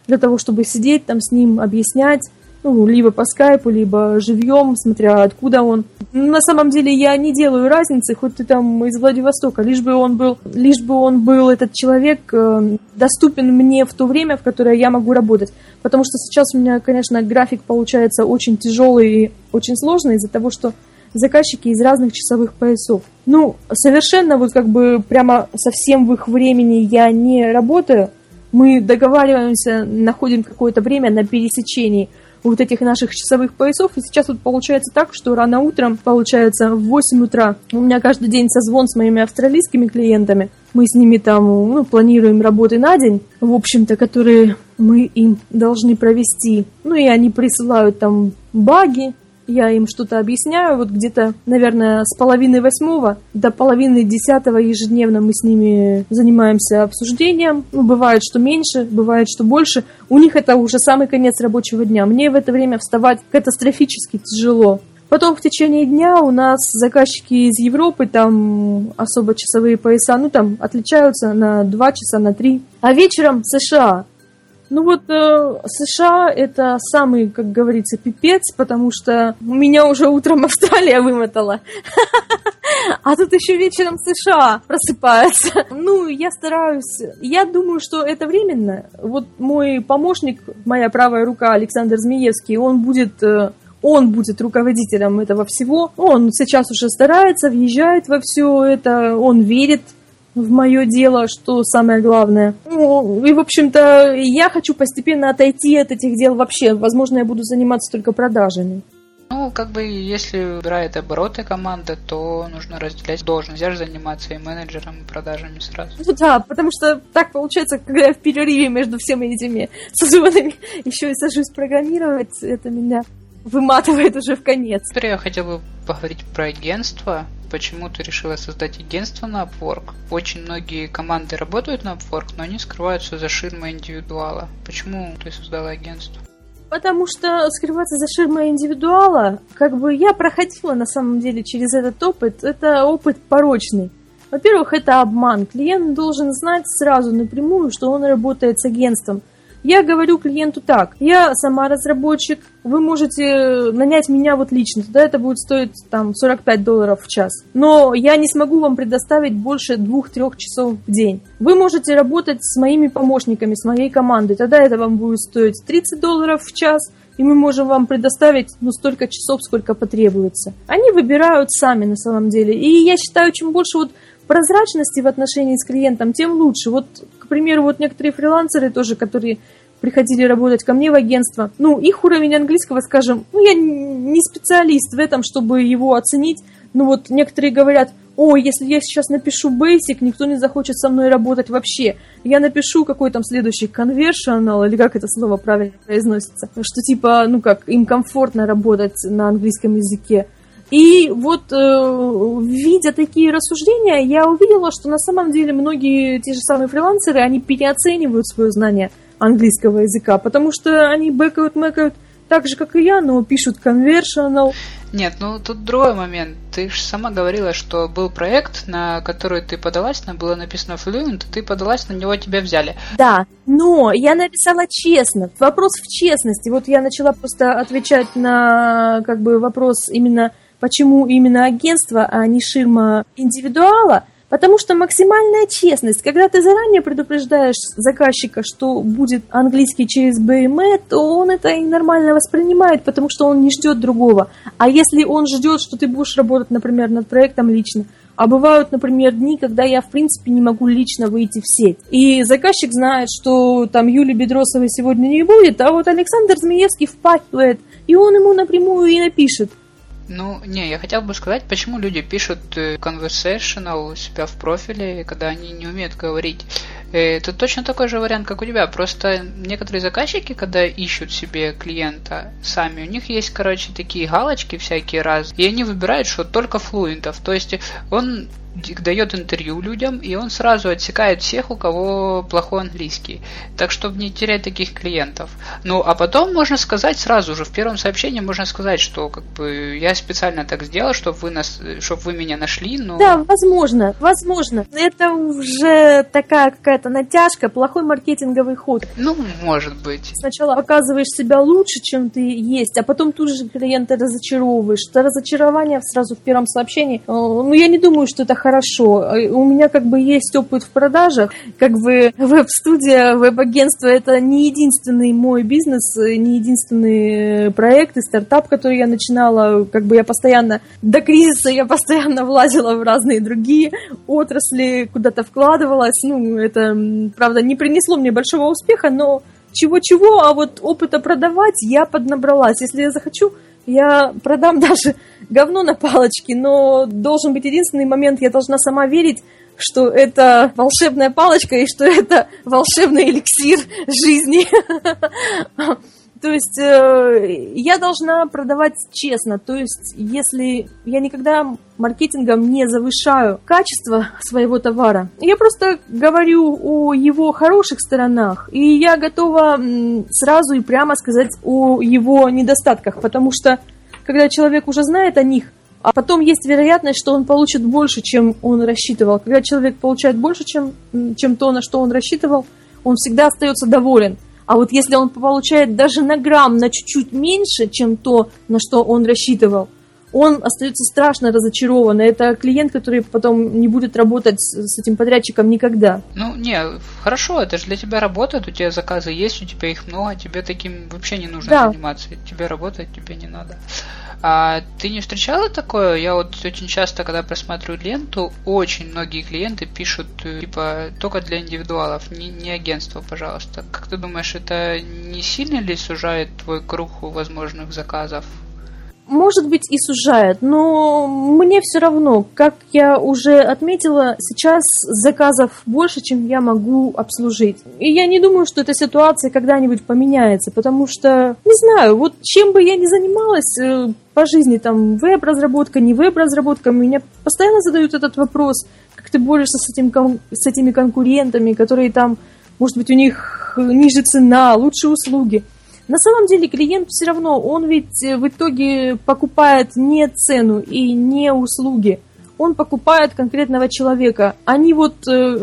для того, чтобы сидеть там с ним, объяснять, ну, либо по скайпу, либо живьем, смотря откуда он. На самом деле я не делаю разницы, хоть ты там из Владивостока, лишь бы он был, лишь бы он был, этот человек, э, доступен мне в то время, в которое я могу работать. Потому что сейчас у меня, конечно, график получается очень тяжелый и очень сложный из-за того, что заказчики из разных часовых поясов. Ну, совершенно вот как бы прямо совсем в их времени я не работаю. Мы договариваемся, находим какое-то время на пересечении – вот этих наших часовых поясов. И сейчас вот получается так, что рано утром, получается, в 8 утра у меня каждый день созвон с моими австралийскими клиентами. Мы с ними там ну, планируем работы на день, в общем-то, которые мы им должны провести. Ну и они присылают там баги, я им что-то объясняю, вот где-то, наверное, с половины восьмого до половины десятого ежедневно мы с ними занимаемся обсуждением. Ну, бывает, что меньше, бывает, что больше. У них это уже самый конец рабочего дня. Мне в это время вставать катастрофически тяжело. Потом в течение дня у нас заказчики из Европы, там особо часовые пояса, ну там отличаются на 2 часа, на 3. А вечером США. Ну вот э, США это самый, как говорится, пипец, потому что меня уже утром Австралия вымотала. А тут еще вечером США просыпаются. Ну, я стараюсь. Я думаю, что это временно. Вот мой помощник, моя правая рука Александр Змеевский, он будет э, он будет руководителем этого всего. Он сейчас уже старается, въезжает во все это, он верит в мое дело, что самое главное. Ну, и, в общем-то, я хочу постепенно отойти от этих дел вообще. Возможно, я буду заниматься только продажами. Ну, как бы, если убирает обороты команда, то нужно разделять должность. Я же заниматься и менеджером, и продажами сразу. Ну да, потому что так получается, когда я в перерыве между всеми этими созвонами еще и сажусь программировать, это меня выматывает уже в конец. Теперь я хотел бы поговорить про агентство. Почему ты решила создать агентство на Upwork? Очень многие команды работают на Upwork, но они скрываются за ширмой индивидуала. Почему ты создала агентство? Потому что скрываться за ширмой индивидуала, как бы я проходила на самом деле через этот опыт, это опыт порочный. Во-первых, это обман. Клиент должен знать сразу напрямую, что он работает с агентством – я говорю клиенту так, я сама разработчик, вы можете нанять меня вот лично, тогда это будет стоить там 45 долларов в час. Но я не смогу вам предоставить больше 2-3 часов в день. Вы можете работать с моими помощниками, с моей командой, тогда это вам будет стоить 30 долларов в час, и мы можем вам предоставить ну, столько часов, сколько потребуется. Они выбирают сами на самом деле. И я считаю, чем больше вот прозрачности в отношении с клиентом, тем лучше. Вот, к примеру, вот некоторые фрилансеры тоже, которые приходили работать ко мне в агентство, ну, их уровень английского, скажем, ну, я не специалист в этом, чтобы его оценить, ну, вот некоторые говорят, о, если я сейчас напишу basic, никто не захочет со мной работать вообще. Я напишу какой там следующий conversional, или как это слово правильно произносится, что типа, ну как, им комфортно работать на английском языке. И вот, э, видя такие рассуждения, я увидела, что на самом деле многие те же самые фрилансеры, они переоценивают свое знание английского языка, потому что они бэкают, мэкают так же, как и я, но пишут conversional. Нет, ну тут другой момент. Ты же сама говорила, что был проект, на который ты подалась, на было написано Fluent, ты подалась, на него тебя взяли. Да, но я написала честно. Вопрос в честности. Вот я начала просто отвечать на как бы вопрос именно почему именно агентство, а не ширма индивидуала – Потому что максимальная честность, когда ты заранее предупреждаешь заказчика, что будет английский через BME, то он это и нормально воспринимает, потому что он не ждет другого. А если он ждет, что ты будешь работать, например, над проектом лично, а бывают, например, дни, когда я, в принципе, не могу лично выйти в сеть. И заказчик знает, что там Юли Бедросовой сегодня не будет, а вот Александр Змеевский впахивает, и он ему напрямую и напишет. Ну, не, я хотел бы сказать, почему люди пишут э, conversational у себя в профиле, когда они не умеют говорить. Э, это точно такой же вариант, как у тебя. Просто некоторые заказчики, когда ищут себе клиента сами, у них есть, короче, такие галочки всякие раз, и они выбирают, что только флуентов. То есть он дает интервью людям, и он сразу отсекает всех, у кого плохой английский. Так, чтобы не терять таких клиентов. Ну, а потом можно сказать сразу же, в первом сообщении можно сказать, что как бы я специально так сделал, чтобы вы, нас, чтобы вы меня нашли, но... Да, возможно, возможно. Это уже такая какая-то натяжка, плохой маркетинговый ход. Ну, может быть. Сначала показываешь себя лучше, чем ты есть, а потом тут же клиента разочаровываешь. Это разочарование сразу в первом сообщении. Э, ну, я не думаю, что это хорошо. Э, у меня как бы есть опыт в продажах. Как бы веб-студия, веб-агентство – это не единственный мой бизнес, э, не единственный проект и стартап, который я начинала. Как бы я постоянно, до кризиса я постоянно влазила в разные другие отрасли, куда-то вкладывалась. Ну, это, правда, не принесло мне большого успеха, но чего-чего, а вот опыта продавать я поднабралась. Если я захочу, я продам даже говно на палочке, но должен быть единственный момент, я должна сама верить, что это волшебная палочка и что это волшебный эликсир жизни. То есть э, я должна продавать честно. То есть если я никогда маркетингом не завышаю качество своего товара, я просто говорю о его хороших сторонах, и я готова сразу и прямо сказать о его недостатках, потому что когда человек уже знает о них, а потом есть вероятность, что он получит больше, чем он рассчитывал. Когда человек получает больше, чем, чем то, на что он рассчитывал, он всегда остается доволен. А вот если он получает даже на грамм, на чуть-чуть меньше, чем то, на что он рассчитывал, он остается страшно разочарован. Это клиент, который потом не будет работать с этим подрядчиком никогда. Ну, не, хорошо, это же для тебя работает, у тебя заказы есть, у тебя их много, тебе таким вообще не нужно да. заниматься. Тебе работать, тебе не надо. А ты не встречала такое? Я вот очень часто, когда просматриваю ленту, очень многие клиенты пишут, э, типа, только для индивидуалов, не, не агентство, пожалуйста. Как ты думаешь, это не сильно ли сужает твой круг возможных заказов? Может быть, и сужает, но мне все равно, как я уже отметила, сейчас заказов больше, чем я могу обслужить. И я не думаю, что эта ситуация когда-нибудь поменяется, потому что, не знаю, вот чем бы я ни занималась э, по жизни, там, веб-разработка, не веб-разработка, меня постоянно задают этот вопрос, как ты борешься с, этим, с этими конкурентами, которые там, может быть, у них ниже цена, лучше услуги. На самом деле клиент все равно, он ведь э, в итоге покупает не цену и не услуги, он покупает конкретного человека. Они вот, э,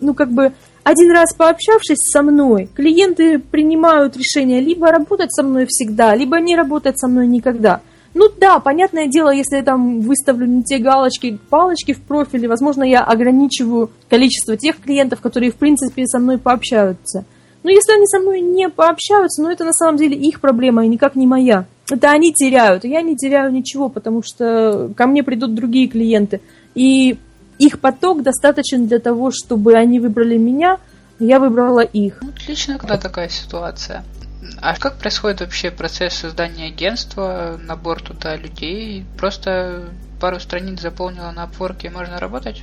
ну как бы, один раз пообщавшись со мной, клиенты принимают решение либо работать со мной всегда, либо не работать со мной никогда. Ну да, понятное дело, если я там выставлю не те галочки, палочки в профиле, возможно, я ограничиваю количество тех клиентов, которые, в принципе, со мной пообщаются. Но если они со мной не пообщаются, ну это на самом деле их проблема и никак не моя. Это они теряют, я не теряю ничего, потому что ко мне придут другие клиенты. И их поток достаточен для того, чтобы они выбрали меня, я выбрала их. Ну, отлично, когда такая ситуация. А как происходит вообще процесс создания агентства, набор туда людей? Просто пару страниц заполнила на опорке и можно работать?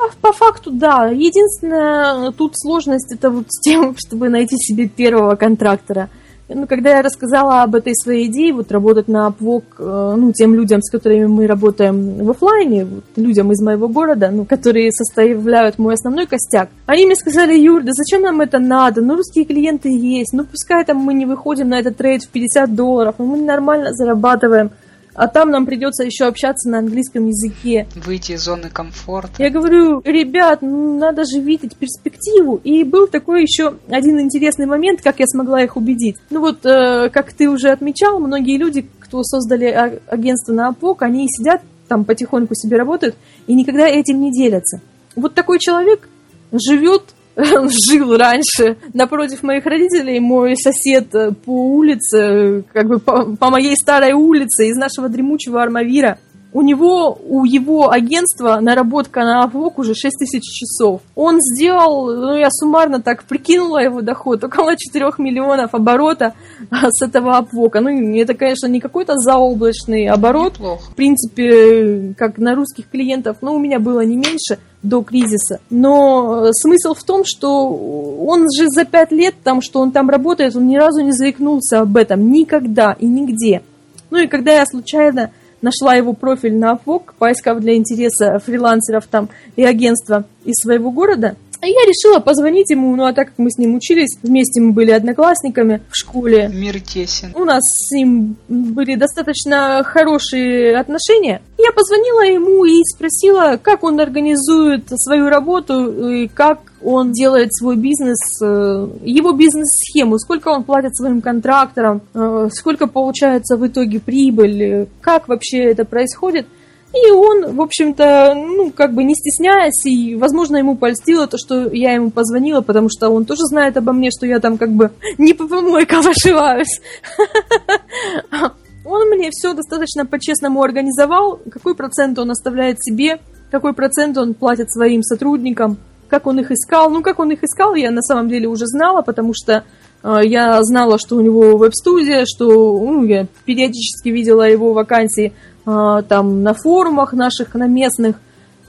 А по факту, да. Единственная тут сложность это вот с тем, чтобы найти себе первого контрактора. Ну, когда я рассказала об этой своей идее, вот работать на Upwork, э, ну, тем людям, с которыми мы работаем в офлайне, вот, людям из моего города, ну, которые составляют мой основной костяк, они мне сказали, Юр, да зачем нам это надо? Ну, русские клиенты есть, ну, пускай там мы не выходим на этот трейд в 50 долларов, но мы нормально зарабатываем а там нам придется еще общаться на английском языке. Выйти из зоны комфорта. Я говорю, ребят, ну, надо же видеть перспективу. И был такой еще один интересный момент, как я смогла их убедить. Ну вот, э, как ты уже отмечал, многие люди, кто создали агентство на Upwork, они сидят там потихоньку себе работают и никогда этим не делятся. Вот такой человек живет жил раньше напротив моих родителей, мой сосед э, по улице, как бы по, по моей старой улице из нашего дремучего Армавира у него, у его агентства наработка на Upwork уже 6 тысяч часов. Он сделал, ну я суммарно так прикинула его доход, около 4 миллионов оборота с этого Upwork. Ну это, конечно, не какой-то заоблачный оборот. Неплохо. В принципе, как на русских клиентов, ну у меня было не меньше до кризиса. Но смысл в том, что он же за 5 лет, там, что он там работает, он ни разу не заикнулся об этом. Никогда и нигде. Ну и когда я случайно нашла его профиль на Upwork, поискав для интереса фрилансеров там и агентства из своего города. И я решила позвонить ему, ну а так как мы с ним учились, вместе мы были одноклассниками в школе. Мир тесен. У нас с ним были достаточно хорошие отношения. Я позвонила ему и спросила, как он организует свою работу и как он делает свой бизнес, э, его бизнес-схему, сколько он платит своим контракторам, э, сколько получается в итоге прибыль, как вообще это происходит. И он, в общем-то, ну, как бы не стесняясь, и, возможно, ему польстило то, что я ему позвонила, потому что он тоже знает обо мне, что я там как бы не по помойкам ошиваюсь. Он мне все достаточно по-честному организовал, какой процент он оставляет себе, какой процент он платит своим сотрудникам, как он их искал. Ну, как он их искал, я на самом деле уже знала, потому что я знала, что у него веб-студия, что ну, я периодически видела его вакансии э, там на форумах наших, на местных.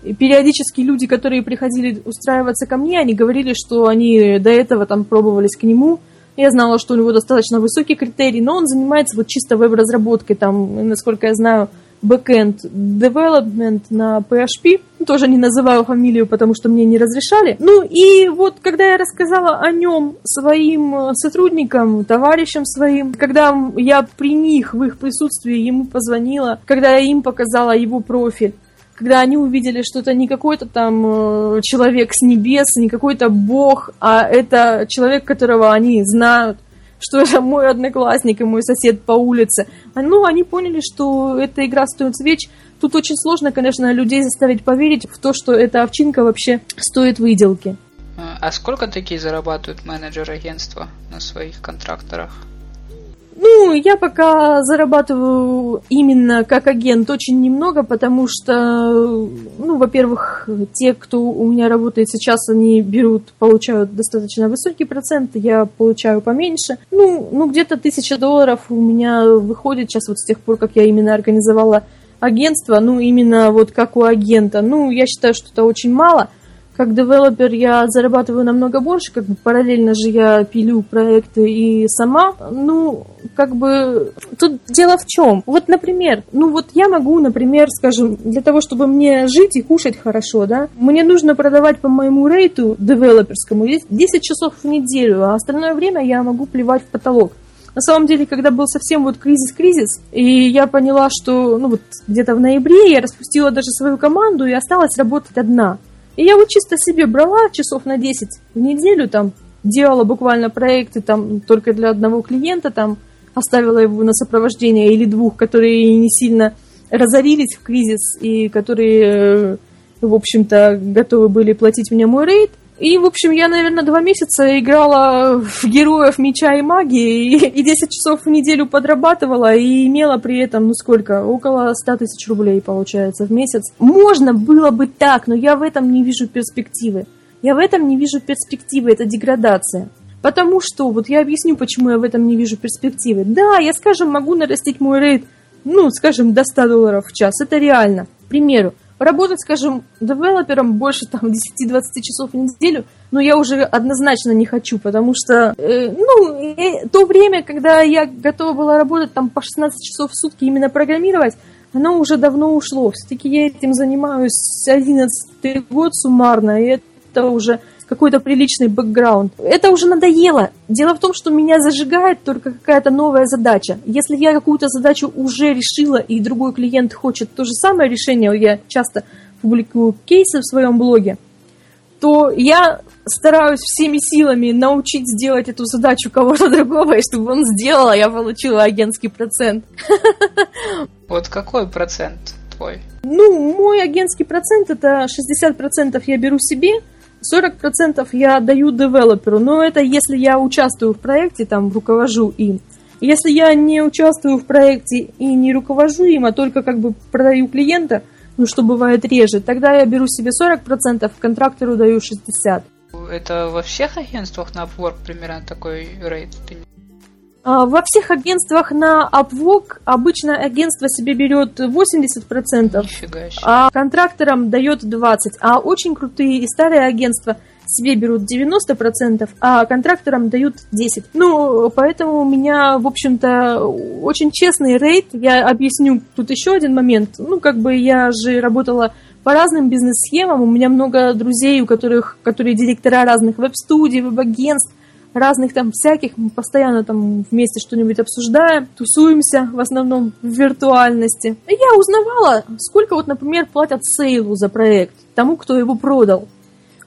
И периодически люди, которые приходили устраиваться ко мне, они говорили, что они до этого там пробовались к нему. Я знала, что у него достаточно высокий критерий, но он занимается вот чисто веб-разработкой, там, насколько я знаю, backend development на PHP. Тоже не называю фамилию, потому что мне не разрешали. Ну и вот, когда я рассказала о нем своим э, сотрудникам, товарищам своим, когда я при них, в их присутствии ему позвонила, когда я им показала его профиль, когда они увидели, что это не какой-то там э, человек с небес, не какой-то бог, а это человек, которого они знают, что это мой одноклассник и мой сосед по улице. А, ну, они поняли, что эта игра стоит свеч. Тут очень сложно, конечно, людей заставить поверить в то, что эта овчинка вообще стоит выделки. А сколько такие зарабатывают менеджеры агентства на своих контракторах? Ну, я пока зарабатываю именно как агент очень немного, потому что, ну, во-первых, те, кто у меня работает сейчас, они берут, получают достаточно высокий процент, я получаю поменьше. Ну, ну где-то тысяча долларов у меня выходит сейчас вот с тех пор, как я именно организовала агентство, ну, именно вот как у агента. Ну, я считаю, что это очень мало – как девелопер я зарабатываю намного больше, как бы параллельно же я пилю проекты и сама. Ну, как бы тут дело в чем? Вот, например, ну вот я могу, например, скажем, для того, чтобы мне жить и кушать хорошо, да, мне нужно продавать по моему рейту девелоперскому 10 часов в неделю, а остальное время я могу плевать в потолок. На самом деле, когда был совсем вот кризис-кризис, и я поняла, что, ну вот где-то в ноябре я распустила даже свою команду и осталась работать одна. И я вот чисто себе брала часов на 10 в неделю, там, делала буквально проекты там только для одного клиента, там, оставила его на сопровождение или двух, которые не сильно разорились в кризис и которые, в общем-то, готовы были платить мне мой рейд. И, в общем, я, наверное, два месяца играла в героев меча и магии, и, и 10 часов в неделю подрабатывала, и имела при этом, ну сколько, около 100 тысяч рублей, получается, в месяц. Можно было бы так, но я в этом не вижу перспективы. Я в этом не вижу перспективы, это деградация. Потому что, вот я объясню, почему я в этом не вижу перспективы. Да, я, скажем, могу нарастить мой рейд, ну, скажем, до 100 долларов в час, это реально. К примеру, Работать, скажем, девелопером больше там 10-20 часов в неделю, но я уже однозначно не хочу, потому что, э, ну, э, то время, когда я готова была работать там по 16 часов в сутки именно программировать, оно уже давно ушло. Все-таки я этим занимаюсь 11 год суммарно, и это уже какой-то приличный бэкграунд. Это уже надоело. Дело в том, что меня зажигает только какая-то новая задача. Если я какую-то задачу уже решила, и другой клиент хочет то же самое решение, я часто публикую кейсы в своем блоге, то я стараюсь всеми силами научить сделать эту задачу кого-то другого, и чтобы он сделал, а я получила агентский процент. Вот какой процент твой? Ну, мой агентский процент это 60% я беру себе, 40% я даю девелоперу, но это если я участвую в проекте, там, руковожу им. Если я не участвую в проекте и не руковожу им, а только как бы продаю клиента, ну что бывает реже, тогда я беру себе 40%, контрактору даю 60%. Это во всех агентствах на примерно такой рейд? А, во всех агентствах на Upwork обычно агентство себе берет 80%, Нифига себе. а контракторам дает 20%. А очень крутые и старые агентства себе берут 90%, а контракторам дают 10%. Ну, поэтому у меня, в общем-то, очень честный рейд. Я объясню тут еще один момент. Ну, как бы я же работала по разным бизнес-схемам. У меня много друзей, у которых, которые директора разных веб-студий, веб-агентств разных там всяких, мы постоянно там вместе что-нибудь обсуждаем, тусуемся в основном в виртуальности. И я узнавала, сколько вот, например, платят сейлу за проект, тому, кто его продал.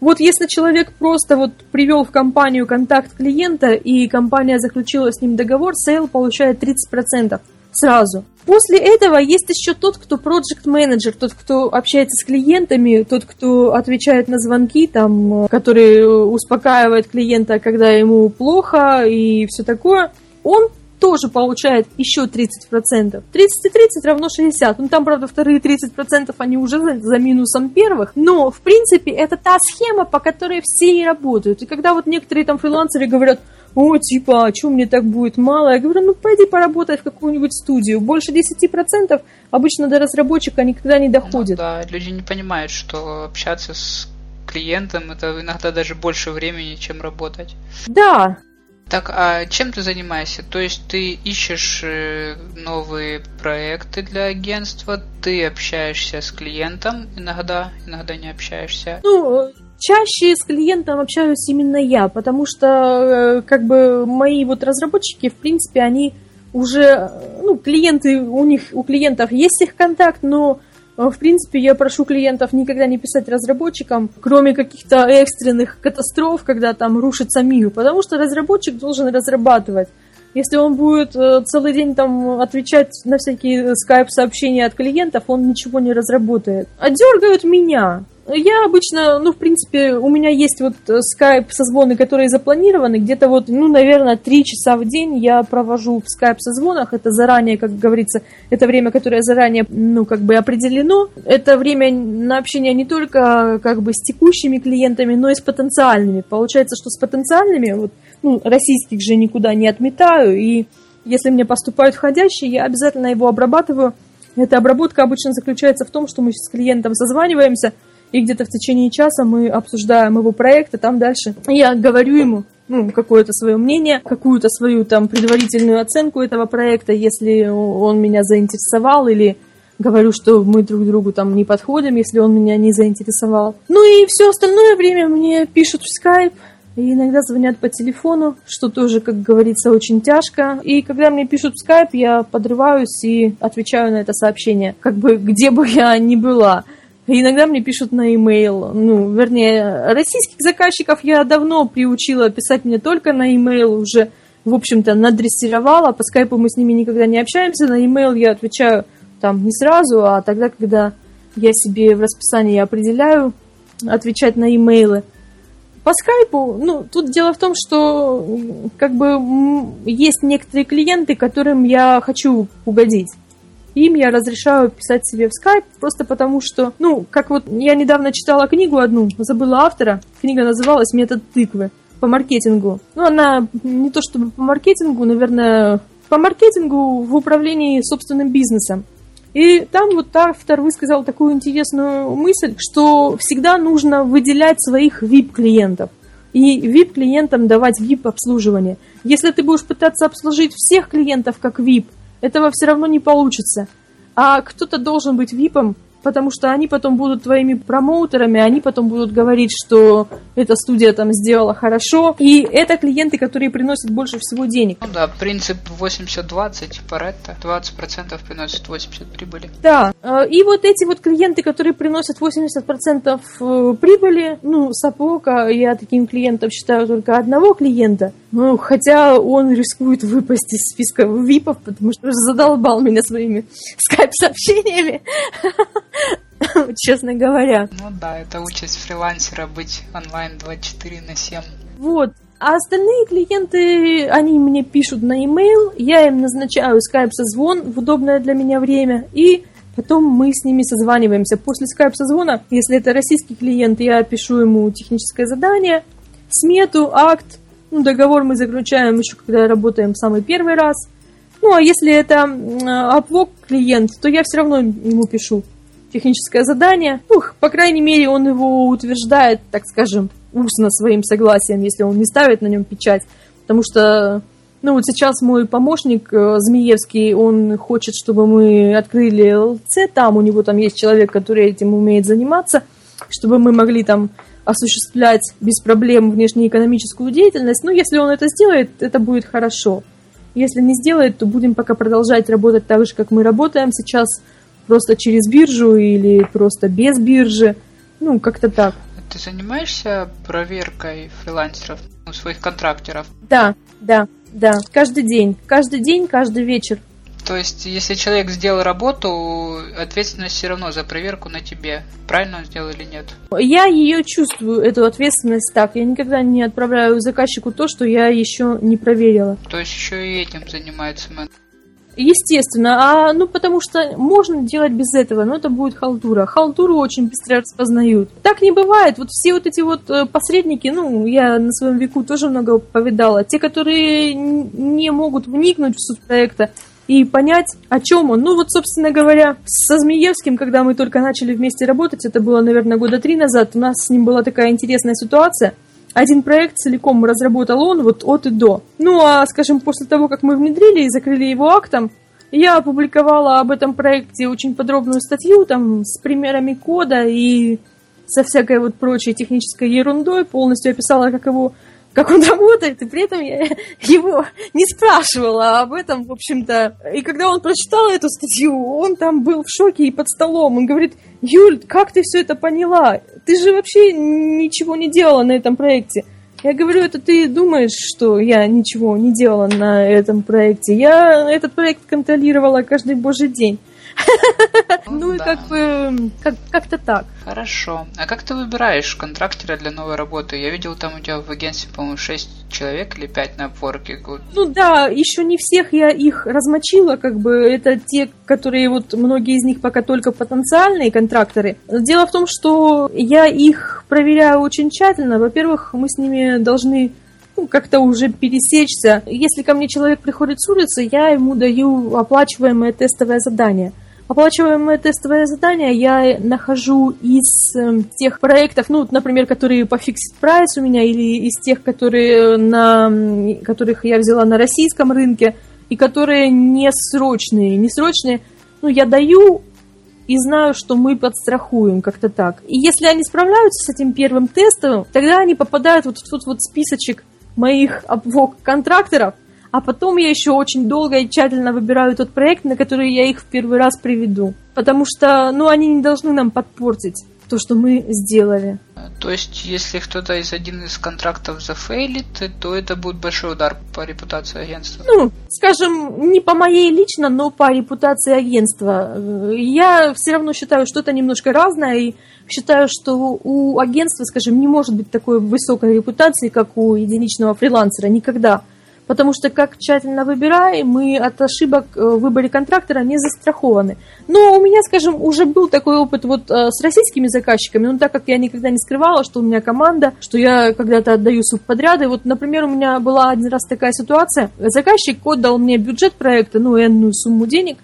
Вот если человек просто вот привел в компанию контакт клиента, и компания заключила с ним договор, сейл получает 30% сразу. После этого есть еще тот, кто project менеджер тот, кто общается с клиентами, тот, кто отвечает на звонки, там, который успокаивает клиента, когда ему плохо и все такое. Он тоже получает еще 30%. 30 и 30 равно 60. Ну, там, правда, вторые 30% они уже за, за минусом первых. Но, в принципе, это та схема, по которой все и работают. И когда вот некоторые там фрилансеры говорят, о, типа, а что мне так будет мало? Я говорю, ну пойди поработай в какую-нибудь студию. Больше 10% обычно до разработчика никогда не доходит. Ну, да, люди не понимают, что общаться с клиентом это иногда даже больше времени, чем работать. Да. Так, а чем ты занимаешься? То есть ты ищешь э, новые проекты для агентства, ты общаешься с клиентом иногда, иногда не общаешься. Ну, чаще с клиентом общаюсь именно я, потому что э, как бы мои вот разработчики, в принципе, они уже, ну, клиенты, у них, у клиентов есть их контакт, но э, в принципе, я прошу клиентов никогда не писать разработчикам, кроме каких-то экстренных катастроф, когда там рушится мир, потому что разработчик должен разрабатывать. Если он будет э, целый день там отвечать на всякие скайп-сообщения от клиентов, он ничего не разработает. А меня. Я обычно, ну, в принципе, у меня есть вот скайп созвоны, которые запланированы, где-то вот, ну, наверное, три часа в день я провожу в скайп созвонах, это заранее, как говорится, это время, которое заранее, ну, как бы определено, это время на общение не только, как бы, с текущими клиентами, но и с потенциальными. Получается, что с потенциальными, вот, ну, российских же никуда не отметаю, и если мне поступают входящие, я обязательно его обрабатываю. Эта обработка обычно заключается в том, что мы с клиентом созваниваемся, и где-то в течение часа мы обсуждаем его проект, и там дальше я говорю ему, ну, какое-то свое мнение, какую-то свою там предварительную оценку этого проекта, если он меня заинтересовал, или говорю, что мы друг другу там не подходим, если он меня не заинтересовал. Ну и все остальное время мне пишут в скайп, и иногда звонят по телефону, что тоже, как говорится, очень тяжко. И когда мне пишут в скайп, я подрываюсь и отвечаю на это сообщение, как бы где бы я ни была. Иногда мне пишут на e-mail. Ну, вернее, российских заказчиков я давно приучила писать мне только на e-mail, уже, в общем-то, надрессировала. По скайпу мы с ними никогда не общаемся. На e-mail я отвечаю там не сразу, а тогда, когда я себе в расписании определяю отвечать на e-mail. По скайпу, ну, тут дело в том, что как бы есть некоторые клиенты, которым я хочу угодить. Им я разрешаю писать себе в скайп, просто потому что, ну, как вот я недавно читала книгу одну, забыла автора, книга называлась «Метод тыквы» по маркетингу. Ну, она не то чтобы по маркетингу, наверное, по маркетингу в управлении собственным бизнесом. И там вот автор высказал такую интересную мысль, что всегда нужно выделять своих VIP-клиентов и VIP-клиентам давать VIP-обслуживание. Если ты будешь пытаться обслужить всех клиентов как VIP, этого все равно не получится. А кто-то должен быть ВИПом, потому что они потом будут твоими промоутерами, они потом будут говорить, что эта студия там сделала хорошо. И это клиенты, которые приносят больше всего денег. Ну да, принцип 80-20, Паретто, 20% приносят 80 прибыли. Да, э, и вот эти вот клиенты, которые приносят 80% э, прибыли, ну, Сапока, я таким клиентом считаю только одного клиента, ну, хотя он рискует выпасть из списка ВИПов, потому что задолбал меня своими скайп-сообщениями. честно говоря. Ну да, это участь фрилансера быть онлайн 24 на 7. Вот. А остальные клиенты, они мне пишут на e-mail, я им назначаю скайп-созвон в удобное для меня время, и потом мы с ними созваниваемся. После скайп-созвона, если это российский клиент, я пишу ему техническое задание, смету, акт, ну, договор мы заключаем еще, когда работаем в самый первый раз. Ну, а если это Upwork клиент, то я все равно ему пишу техническое задание. Ух, по крайней мере, он его утверждает, так скажем, устно своим согласием, если он не ставит на нем печать. Потому что, ну вот сейчас мой помощник э, Змеевский, он хочет, чтобы мы открыли ЛЦ, там у него там есть человек, который этим умеет заниматься, чтобы мы могли там осуществлять без проблем внешнеэкономическую деятельность. Ну, если он это сделает, это будет хорошо. Если не сделает, то будем пока продолжать работать так же, как мы работаем сейчас – просто через биржу или просто без биржи. Ну, как-то так. Ты занимаешься проверкой фрилансеров, ну, своих контрактеров? Да, да, да. Каждый день. Каждый день, каждый вечер. То есть, если человек сделал работу, ответственность все равно за проверку на тебе. Правильно он сделал или нет? Я ее чувствую, эту ответственность так. Я никогда не отправляю заказчику то, что я еще не проверила. То есть еще и этим занимается менеджер. Естественно, а, ну потому что можно делать без этого, но это будет халтура. Халтуру очень быстро распознают. Так не бывает. Вот все вот эти вот э, посредники, ну, я на своем веку тоже много повидала. Те, которые не могут вникнуть в суть проекта и понять, о чем он. Ну вот, собственно говоря, со Змеевским, когда мы только начали вместе работать, это было, наверное, года три назад, у нас с ним была такая интересная ситуация – один проект целиком разработал он вот от и до. Ну, а, скажем, после того, как мы внедрили и закрыли его актом, я опубликовала об этом проекте очень подробную статью, там, с примерами кода и со всякой вот прочей технической ерундой, полностью описала, как его как он работает, и при этом я его не спрашивала об этом, в общем-то. И когда он прочитал эту статью, он там был в шоке и под столом. Он говорит, Юль, как ты все это поняла? Ты же вообще ничего не делала на этом проекте. Я говорю, это ты думаешь, что я ничего не делала на этом проекте. Я этот проект контролировала каждый божий день. Ну и как бы как-то так. Хорошо. А как ты выбираешь контрактера для новой работы? Я видел там у тебя в агентстве, по-моему, 6 человек или 5 на Upwork. Ну да, еще не всех я их размочила, как бы это те, которые вот многие из них пока только потенциальные контракторы. Дело в том, что я их проверяю очень тщательно. Во-первых, мы с ними должны ну, как-то уже пересечься. Если ко мне человек приходит с улицы, я ему даю оплачиваемое тестовое задание – Оплачиваемое тестовое задание я нахожу из э, тех проектов, ну, например, которые по fixed price у меня, или из тех, которые на, которых я взяла на российском рынке, и которые не срочные. Не срочные, ну, я даю и знаю, что мы подстрахуем как-то так. И если они справляются с этим первым тестом, тогда они попадают вот в тот вот списочек моих обвок контракторов, а потом я еще очень долго и тщательно выбираю тот проект, на который я их в первый раз приведу. Потому что, ну, они не должны нам подпортить то, что мы сделали. То есть, если кто-то из один из контрактов зафейлит, то это будет большой удар по репутации агентства? Ну, скажем, не по моей лично, но по репутации агентства. Я все равно считаю, что это немножко разное, и считаю, что у агентства, скажем, не может быть такой высокой репутации, как у единичного фрилансера, никогда. Потому что как тщательно выбираем, мы от ошибок э, в выборе контрактора не застрахованы. Но у меня, скажем, уже был такой опыт вот э, с российскими заказчиками, но так как я никогда не скрывала, что у меня команда, что я когда-то отдаю субподряды. Вот, например, у меня была один раз такая ситуация. Заказчик отдал мне бюджет проекта, ну, энную сумму денег,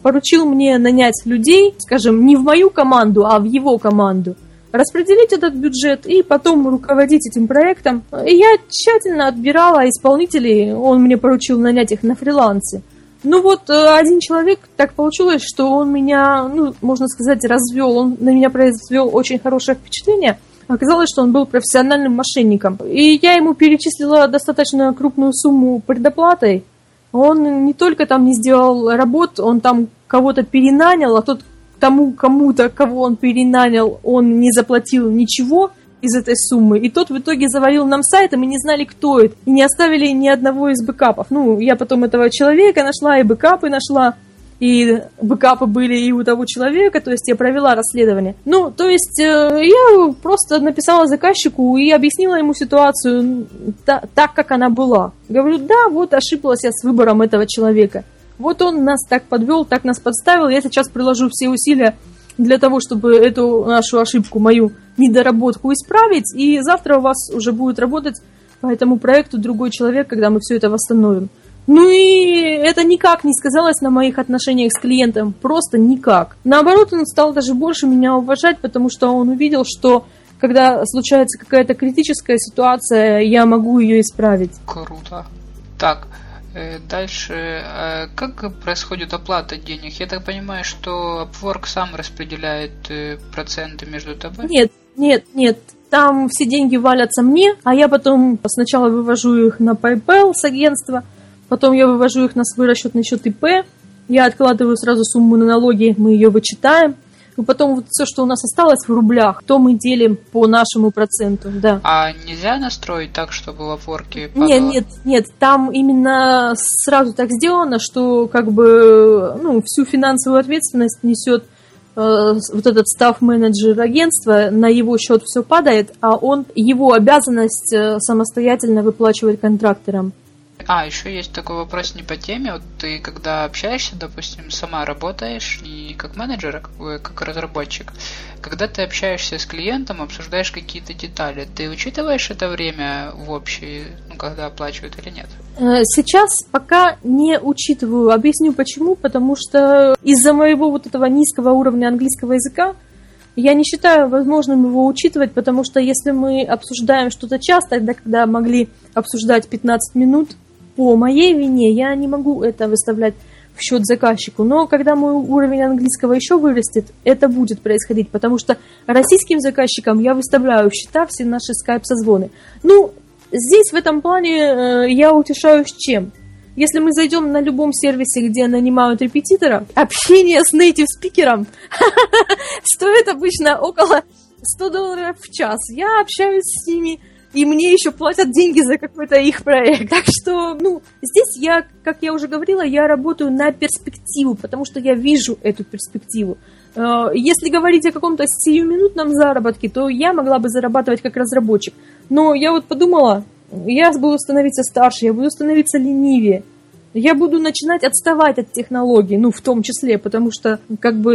поручил мне нанять людей, скажем, не в мою команду, а в его команду – распределить этот бюджет и потом руководить этим проектом. И я тщательно отбирала исполнителей, он мне поручил нанять их на фрилансе. Ну вот, э, один человек, так получилось, что он меня, ну, можно сказать, развел, он на меня произвел очень хорошее впечатление. Оказалось, что он был профессиональным мошенником. И я ему перечислила достаточно крупную сумму предоплатой. Он не только там не сделал работ, он там кого-то перенанял, а тот тому кому-то, кого он перенанял, он не заплатил ничего из этой суммы. И тот в итоге завалил нам сайт, и мы не знали, кто это. И не оставили ни одного из бэкапов. Ну, я потом этого человека нашла, и бэкапы нашла. И бэкапы были и у того человека, то есть я провела расследование. Ну, то есть э, я просто написала заказчику и объяснила ему ситуацию та, так, как она была. Говорю, да, вот ошиблась я с выбором этого человека. Вот он нас так подвел, так нас подставил. Я сейчас приложу все усилия для того, чтобы эту нашу ошибку, мою недоработку исправить. И завтра у вас уже будет работать по этому проекту другой человек, когда мы все это восстановим. Ну и это никак не сказалось на моих отношениях с клиентом, просто никак. Наоборот, он стал даже больше меня уважать, потому что он увидел, что когда случается какая-то критическая ситуация, я могу ее исправить. Круто. Так, дальше, э, как происходит оплата денег? Я так понимаю, что Upwork сам распределяет э, проценты между тобой? Нет, нет, нет. Там все деньги валятся мне, а я потом сначала вывожу их на PayPal с агентства, потом я вывожу их на свой расчетный счет ИП, я откладываю сразу сумму на налоги, мы ее вычитаем, и потом вот все, что у нас осталось в рублях, то мы делим по нашему проценту, да. А нельзя настроить так, чтобы в опорке падало? Нет, нет, нет, там именно сразу так сделано, что как бы ну, всю финансовую ответственность несет э, вот этот став-менеджер агентства, на его счет все падает, а он, его обязанность э, самостоятельно выплачивать контракторам. А, еще есть такой вопрос не по теме. Вот ты когда общаешься, допустим, сама работаешь не как менеджер, а как, как разработчик. Когда ты общаешься с клиентом, обсуждаешь какие-то детали, ты учитываешь это время в общей, ну, когда оплачивают или нет? Э, сейчас пока не учитываю. Объясню почему. Потому что из-за моего вот этого низкого уровня английского языка я не считаю возможным его учитывать, потому что если мы обсуждаем что-то часто, тогда, когда могли обсуждать 15 минут, по моей вине я не могу это выставлять в счет заказчику. Но когда мой уровень английского еще вырастет, это будет происходить, потому что российским заказчикам я выставляю в счета все наши скайп-созвоны. Ну, здесь в этом плане э, я утешаюсь чем? Если мы зайдем на любом сервисе, где нанимают репетитора, общение с native спикером стоит обычно около 100 долларов в час. Я общаюсь с ними и мне еще платят деньги за какой-то их проект. Так что, ну, здесь я, как я уже говорила, я работаю на перспективу, потому что я вижу эту перспективу. Э, если говорить о каком-то сиюминутном заработке, то я могла бы зарабатывать как разработчик. Но я вот подумала, я буду становиться старше, я буду становиться ленивее я буду начинать отставать от технологий, ну, в том числе, потому что, как бы,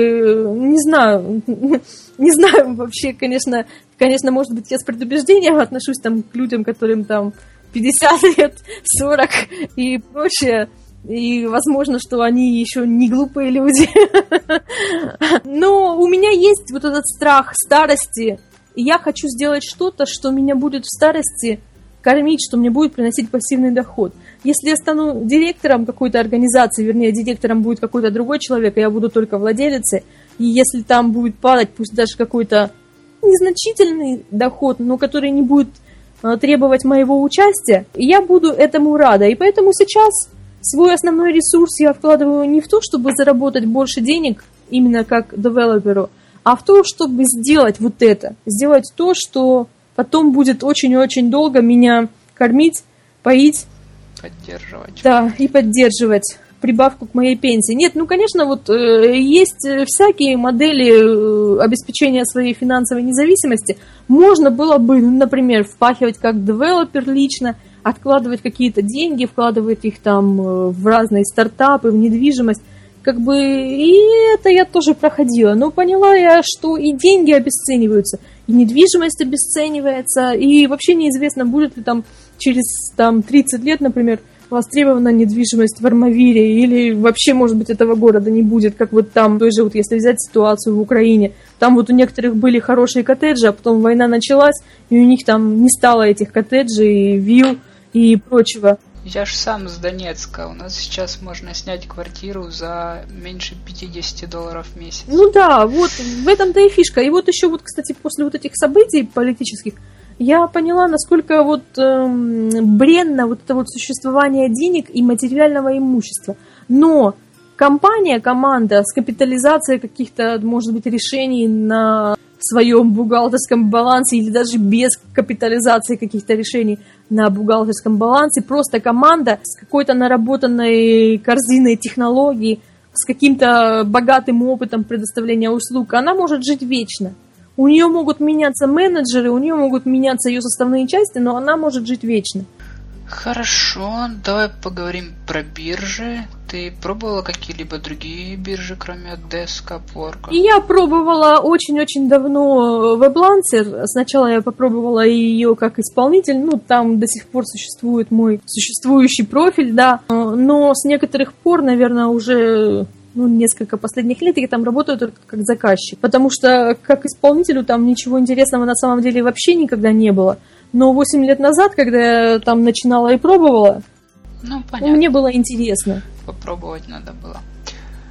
не знаю, не знаю вообще, конечно, конечно, может быть, я с предубеждением отношусь там к людям, которым там 50 лет, 40 и прочее, и возможно, что они еще не глупые люди. Но у меня есть вот этот страх старости, и я хочу сделать что-то, что меня будет в старости кормить, что мне будет приносить пассивный доход. Если я стану директором какой-то организации, вернее, директором будет какой-то другой человек, а я буду только владелицей, и если там будет падать, пусть даже какой-то незначительный доход, но который не будет а, требовать моего участия, я буду этому рада. И поэтому сейчас свой основной ресурс я вкладываю не в то, чтобы заработать больше денег, именно как девелоперу, а в то, чтобы сделать вот это, сделать то, что потом будет очень-очень долго меня кормить, поить. Поддерживать. Да, и поддерживать прибавку к моей пенсии. Нет, ну, конечно, вот э, есть всякие модели э, обеспечения своей финансовой независимости. Можно было бы, ну, например, впахивать как девелопер лично, откладывать какие-то деньги, вкладывать их там э, в разные стартапы, в недвижимость. Как бы и это я тоже проходила. Но поняла я, что и деньги обесцениваются, и недвижимость обесценивается, и вообще неизвестно, будет ли там через там, 30 лет, например, востребована недвижимость в Армавире, или вообще, может быть, этого города не будет, как вот там, той же, вот если взять ситуацию в Украине, там вот у некоторых были хорошие коттеджи, а потом война началась, и у них там не стало этих коттеджей, вилл и прочего. Я ж сам с Донецка. У нас сейчас можно снять квартиру за меньше 50 долларов в месяц. Ну да, вот в этом-то и фишка. И вот еще вот, кстати, после вот этих событий политических, я поняла, насколько вот эм, бренно вот это вот существование денег и материального имущества. Но компания, команда с капитализацией каких-то, может быть, решений на своем бухгалтерском балансе или даже без капитализации каких-то решений на бухгалтерском балансе, просто команда с какой-то наработанной корзиной технологий, с каким-то богатым опытом предоставления услуг, она может жить вечно. У нее могут меняться менеджеры, у нее могут меняться ее составные части, но она может жить вечно. Хорошо, давай поговорим про биржи. Ты пробовала какие-либо другие биржи, кроме Desk Upwork? Я пробовала очень-очень давно WebLancer. Сначала я попробовала ее как исполнитель. Ну, там до сих пор существует мой существующий профиль, да. Но с некоторых пор, наверное, уже ну, несколько последних лет я там работаю только как заказчик. Потому что как исполнителю там ничего интересного на самом деле вообще никогда не было. Но 8 лет назад, когда я там начинала и пробовала, ну, понятно. мне было интересно. Попробовать надо было.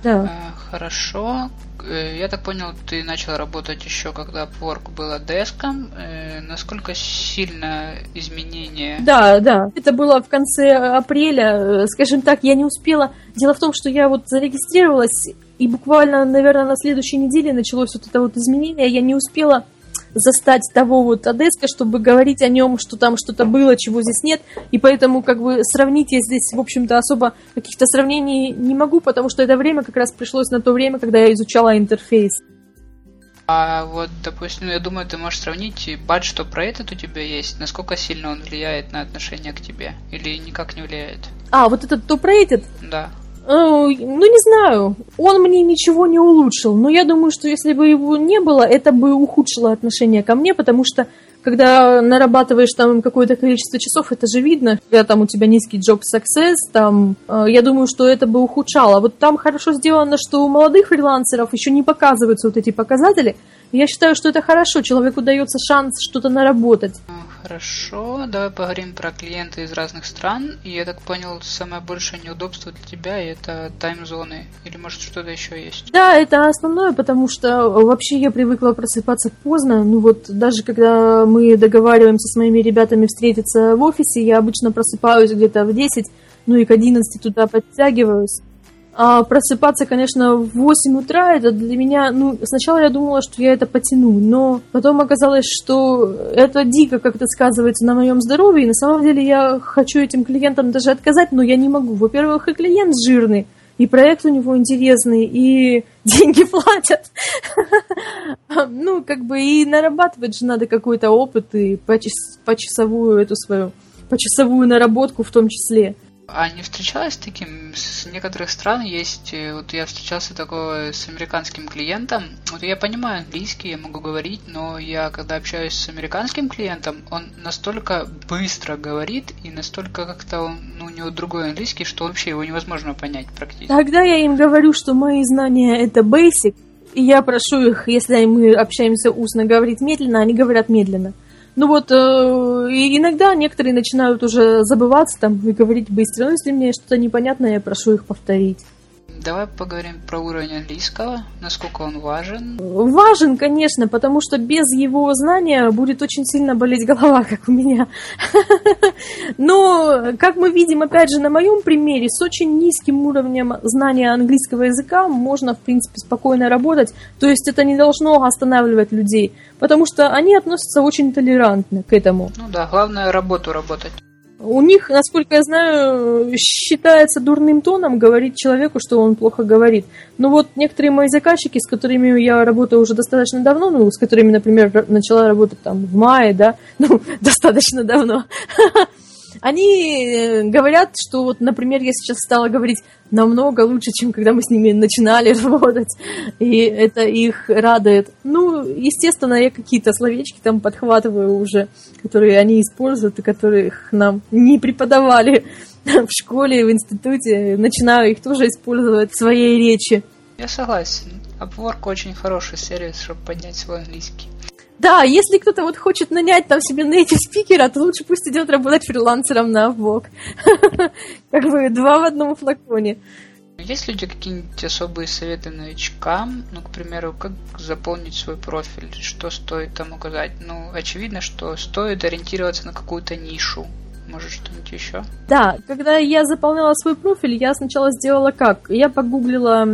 Да. Э, хорошо. Э, я так понял, ты начал работать еще, когда Upwork было деском. Э, насколько сильно изменение? Да, да. Это было в конце апреля. Э, скажем так, я не успела. Дело в том, что я вот зарегистрировалась, и буквально, наверное, на следующей неделе началось вот это вот изменение. Я не успела застать того вот Одесска, чтобы говорить о нем, что там что-то было, чего здесь нет. И поэтому как бы сравнить я здесь, в общем-то, особо каких-то сравнений не могу, потому что это время как раз пришлось на то время, когда я изучала интерфейс. А вот, допустим, я думаю, ты можешь сравнить бадж, что про этот у тебя есть, насколько сильно он влияет на отношение к тебе, или никак не влияет? А, вот этот то про этот? Да. Э, ну, не знаю. Он мне ничего не улучшил. Но я думаю, что если бы его не было, это бы ухудшило отношение ко мне, потому что когда нарабатываешь там какое-то количество часов, это же видно, когда там у тебя низкий job success, там, э, я думаю, что это бы ухудшало. Вот там хорошо сделано, что у молодых фрилансеров еще не показываются вот эти показатели. Я считаю, что это хорошо, человеку дается шанс что-то наработать. Хорошо, давай поговорим про клиенты из разных стран. И я так понял, самое большее неудобство для тебя это тайм-зоны. Или может что-то еще есть? Да, это основное, потому что вообще я привыкла просыпаться поздно. Ну вот даже когда мы договариваемся с моими ребятами встретиться в офисе, я обычно просыпаюсь где-то в 10, ну и к 11 туда подтягиваюсь. А просыпаться, конечно, в 8 утра, это для меня, ну, сначала я думала, что я это потяну, но потом оказалось, что это дико как-то сказывается на моем здоровье, и на самом деле я хочу этим клиентам даже отказать, но я не могу. Во-первых, и клиент жирный, и проект у него интересный, и деньги платят. Ну, как бы и нарабатывать же надо какой-то опыт и почасовую эту свою, почасовую наработку в том числе. А не встречалась с таким? С некоторых стран есть, э, вот я встречался такого с американским клиентом. Вот я понимаю английский, я могу говорить, но я когда общаюсь с американским клиентом, он настолько быстро говорит и настолько как-то он, ну, у него другой английский, что вообще его невозможно понять практически. Тогда я им говорю, что мои знания это basic, и я прошу их, если мы общаемся устно, говорить медленно, они говорят медленно. Ну вот, э, иногда некоторые начинают уже забываться там и говорить быстро. Но если мне что-то непонятно, я прошу их повторить. Давай поговорим про уровень английского, насколько он важен. Важен, конечно, потому что без его знания будет очень сильно болеть голова, как у меня. Но, как мы видим, опять же, на моем примере, с очень низким уровнем знания английского языка можно, в принципе, спокойно работать. То есть это не должно останавливать людей, потому что они относятся очень толерантно к этому. Ну да, главное работу работать. У них, насколько я знаю, считается дурным тоном говорить человеку, что он плохо говорит. Но вот некоторые мои заказчики, с которыми я работаю уже достаточно давно, ну, с которыми, например, начала работать там в мае, да, ну, достаточно давно, они э, говорят, что вот, например, я сейчас стала говорить намного лучше, чем когда мы с ними начинали работать, и это их радует. Ну, естественно, я какие-то словечки там подхватываю уже, которые они используют и которых нам не преподавали в школе, в институте. Начинаю их тоже использовать в своей речи. Я согласен. Upwork очень хороший сервис, чтобы поднять свой английский. Да, если кто-то вот хочет нанять там себе native спикера, то лучше пусть идет работать фрилансером на Upwork. Как бы два в одном флаконе. Есть люди какие-нибудь особые советы новичкам? Ну, к примеру, как заполнить свой профиль? Что стоит там указать? Ну, очевидно, что стоит ориентироваться на какую-то нишу. Может, что-нибудь еще? Да, когда я заполняла свой профиль, я сначала сделала как? Я погуглила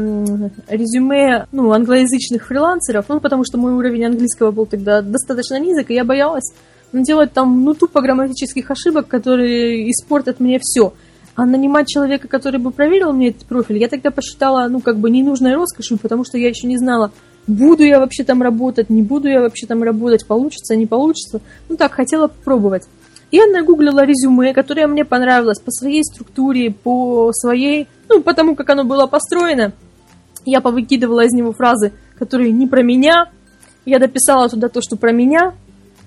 резюме ну, англоязычных фрилансеров, ну, потому что мой уровень английского был тогда достаточно низок, и я боялась делать там, ну, тупо грамматических ошибок, которые испортят мне все. А нанимать человека, который бы проверил мне этот профиль, я тогда посчитала, ну, как бы ненужной роскошью, потому что я еще не знала, буду я вообще там работать, не буду я вообще там работать, получится, не получится. Ну, так, хотела попробовать. Я нагуглила резюме, которое мне понравилось по своей структуре, по своей, ну, потому как оно было построено. Я повыкидывала из него фразы, которые не про меня. Я дописала туда то, что про меня.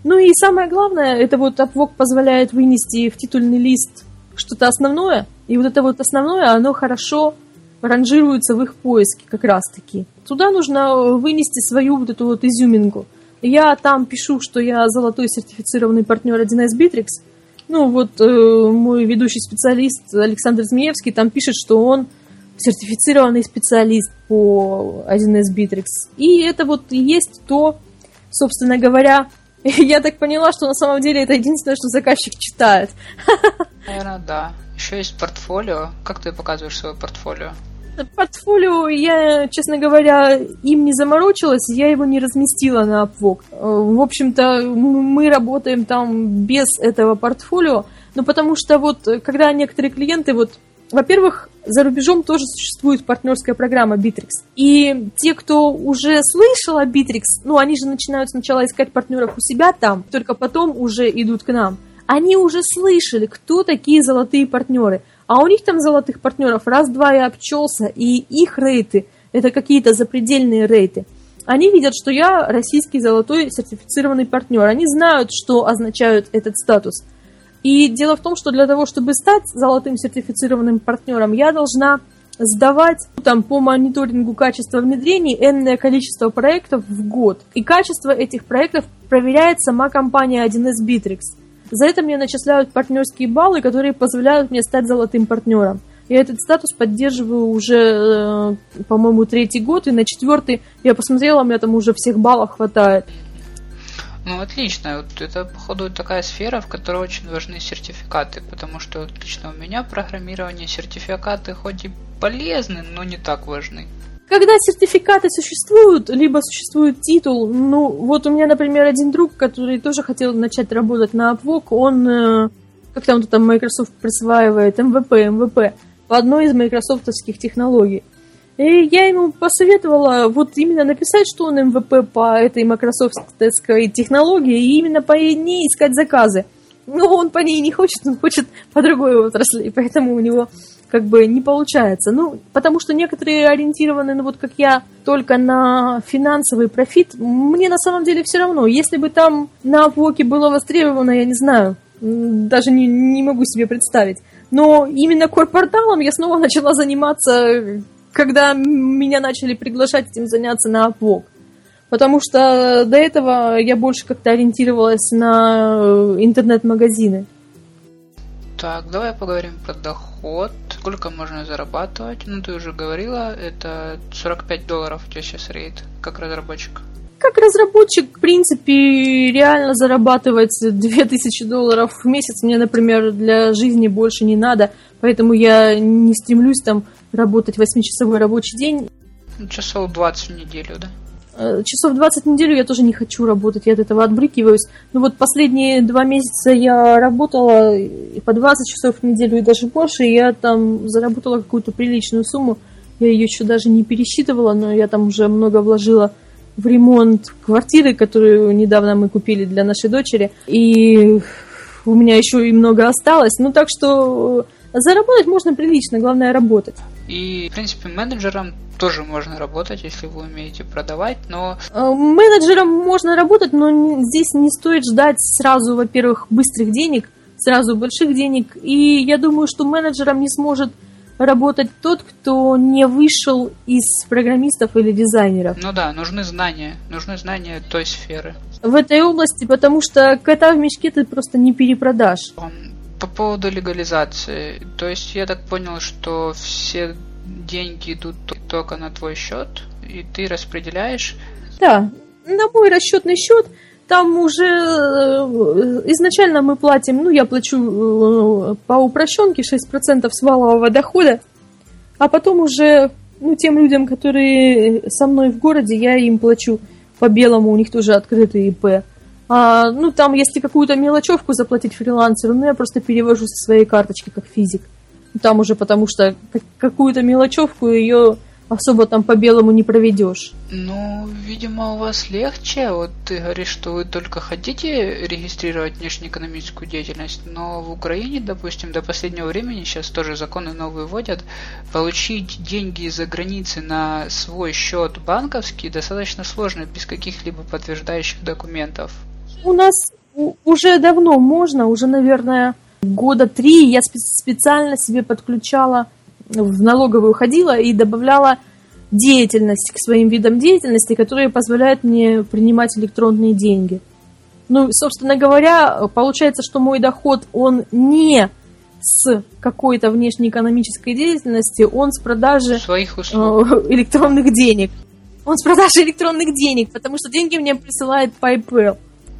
Ну и самое главное, это вот Upwork позволяет вынести в титульный лист что-то основное. И вот это вот основное, оно хорошо ранжируется в их поиске как раз-таки. Туда нужно вынести свою вот эту вот изюминку. Я там пишу, что я золотой сертифицированный партнер 1С Bittrex. Ну, вот э, мой ведущий специалист Александр Змеевский там пишет, что он сертифицированный специалист по 1С Bittrex. И это вот есть то, собственно говоря, я так поняла, что на самом деле это единственное, что заказчик читает. Наверное, да. Еще есть портфолио. Как ты показываешь свое портфолио? Портфолио я, честно говоря, им не заморочилась, я его не разместила на Upwork. Э, в общем-то, мы работаем там без этого портфолио, но потому что вот, э, когда некоторые клиенты, вот, во-первых, за рубежом тоже существует партнерская программа Bittrex. И те, кто уже слышал о Bittrex, ну, они же начинают сначала искать партнеров у себя там, только потом уже идут к нам. Они уже слышали, кто такие золотые партнеры – а у них там золотых партнеров раз-два и обчелся, и их рейты – это какие-то запредельные рейты. Они видят, что я российский золотой сертифицированный партнер. Они знают, что означает этот статус. И дело в том, что для того, чтобы стать золотым сертифицированным партнером, я должна сдавать там, по мониторингу качества внедрений энное количество проектов в год. И качество этих проектов проверяет сама компания 1С Bittrex. За это мне начисляют партнерские баллы, которые позволяют мне стать золотым партнером. Я этот статус поддерживаю уже, э, по-моему, третий год, и на четвертый я посмотрела, меня там уже всех баллов хватает. Ну, отлично. Вот это, походу, такая сфера, в которой очень важны сертификаты, потому что вот лично у меня программирование сертификаты хоть и полезны, но не так важны. Когда сертификаты существуют, либо существует титул, ну, вот у меня, например, один друг, который тоже хотел начать работать на Upwork, он, э, как там, там Microsoft присваивает, MVP, MVP, по одной из майкрософтовских технологий. И я ему посоветовала вот именно написать, что он MVP по этой майкрософтовской технологии, и именно по ней искать заказы. Но он по ней не хочет, он хочет по другой отрасли, поэтому у него как бы не получается. Ну, потому что некоторые ориентированы, ну вот как я, только на финансовый профит. Мне на самом деле все равно. Если бы там на Воке было востребовано, я не знаю, даже не, не могу себе представить. Но именно корпорталом я снова начала заниматься, когда меня начали приглашать этим заняться на Upwork. Потому что до этого я больше как-то ориентировалась на э, интернет-магазины. Так, давай поговорим про доход доход, сколько можно зарабатывать? Ну, ты уже говорила, это 45 долларов у тебя сейчас рейд, как разработчик. Как разработчик, в принципе, реально зарабатывать 2000 долларов в месяц мне, например, для жизни больше не надо, поэтому я не стремлюсь там работать 8-часовой рабочий день. Ну, часов 20 в неделю, да? Э, часов 20 в неделю я тоже не хочу работать, я от этого отбрыкиваюсь. Ну вот последние два месяца я работала и по 20 часов в неделю и даже больше, и я там заработала какую-то приличную сумму. Я ее еще даже не пересчитывала, но я там уже много вложила в ремонт квартиры, которую недавно мы купили для нашей дочери. И у меня еще и много осталось. Ну так что заработать можно прилично, главное работать. И, в принципе, менеджером тоже можно работать, если вы умеете продавать, но... Э, менеджером можно работать, но здесь не стоит ждать сразу, во-первых, быстрых денег, сразу больших денег. И я думаю, что менеджером не сможет работать тот, кто не вышел из программистов или дизайнеров. Ну да, нужны знания, нужны знания той сферы. В этой области, потому что кота в мешке ты просто не перепродашь. По поводу легализации, то есть я так понял, что все деньги идут только на твой счет, и ты распределяешь? Да, на мой расчетный счет там уже э, изначально мы платим, ну, я плачу э, по упрощенке 6% с валового дохода, а потом уже, ну, тем людям, которые со мной в городе, я им плачу по белому, у них тоже открытый ИП. А, ну, там, если какую-то мелочевку заплатить фрилансеру, ну, я просто перевожу со своей карточки как физик. Там уже потому что какую-то мелочевку ее особо там по белому не проведешь. Ну, видимо, у вас легче. Вот ты говоришь, что вы только хотите регистрировать внешнеэкономическую деятельность, но в Украине, допустим, до последнего времени сейчас тоже законы новые вводят, получить деньги из-за границы на свой счет банковский достаточно сложно без каких-либо подтверждающих документов. У нас уже давно можно, уже, наверное, года три я специально себе подключала, в налоговую ходила и добавляла деятельность к своим видам деятельности, которые позволяют мне принимать электронные деньги. Ну, собственно говоря, получается, что мой доход, он не с какой-то внешнеэкономической деятельности, он с продажи Своих услуг. Э, электронных денег. Он с продажи электронных денег, потому что деньги мне присылает PayPal.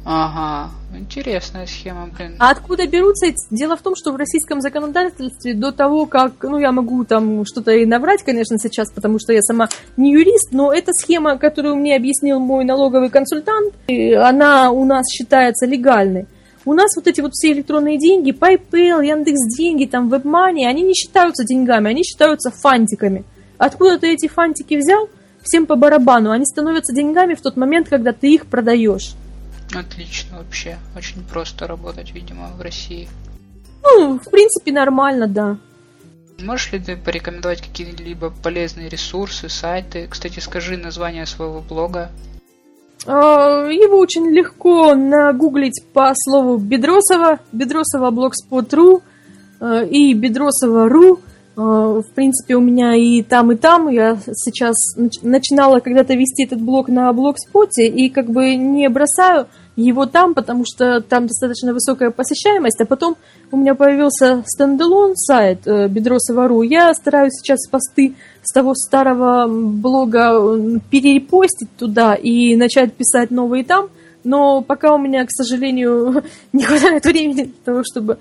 Ага, интересная схема, блин. А откуда берутся? Дело в том, что в российском законодательстве до того, как, ну, я могу там что-то и наврать, конечно, сейчас, потому что я сама не юрист, но эта схема, которую мне объяснил мой налоговый консультант, она у нас считается легальной. У нас вот эти вот все электронные деньги, PayPal, Яндекс деньги, там WebMoney, они не считаются деньгами, они считаются фантиками. Откуда ты эти фантики взял? Всем по барабану. Они становятся деньгами в тот момент, когда ты их продаешь. Отлично вообще. Очень просто работать, видимо, в России. Ну, в принципе, нормально, да. Можешь ли ты порекомендовать какие-либо полезные ресурсы, сайты? Кстати, скажи название своего блога. А, его очень легко нагуглить по слову Бедросова, Бедросова blogspot.ru э, и Бедросова.ру. Э, в принципе, у меня и там, и там. Я сейчас начинала когда-то вести этот блог на блогспоте и как бы не бросаю его там, потому что там достаточно высокая посещаемость, а потом у меня появился стендалон сайт э, Бедросова.ру. Я стараюсь сейчас посты с того старого блога перерепостить туда и начать писать новые там, но пока у меня, к сожалению, не хватает времени для того, чтобы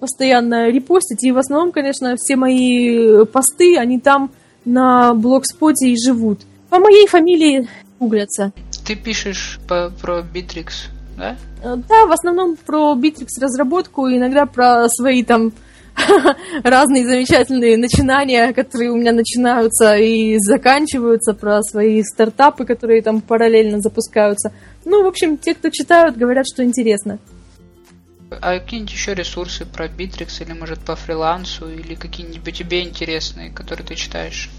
постоянно репостить. И в основном, конечно, все мои посты, они там на блогспоте и живут. По моей фамилии гуглятся. Ты пишешь по, про Bittrex, да? Э, да, в основном про Bittrex разработку, иногда про свои там разные замечательные начинания, которые у меня начинаются и заканчиваются, про свои стартапы, которые там параллельно запускаются. Ну, в общем, те, кто читают, говорят, что интересно. А какие-нибудь еще ресурсы про Bittrex или, может, по фрилансу или какие-нибудь тебе интересные, которые ты читаешь?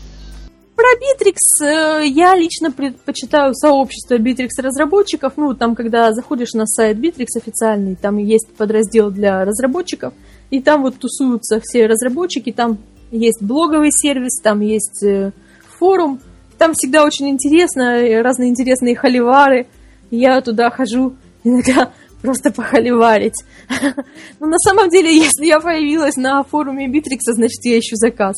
Про Bittrex э, я лично предпочитаю сообщество Bittrex разработчиков. Ну, там, когда заходишь на сайт Bittrex официальный, там есть подраздел для разработчиков, и там вот тусуются все разработчики, там есть блоговый сервис, там есть э, форум, там всегда очень интересно, разные интересные холивары. Я туда хожу иногда просто похоливарить. Но на самом деле, если я появилась на форуме Битрикса, значит, я ищу заказ.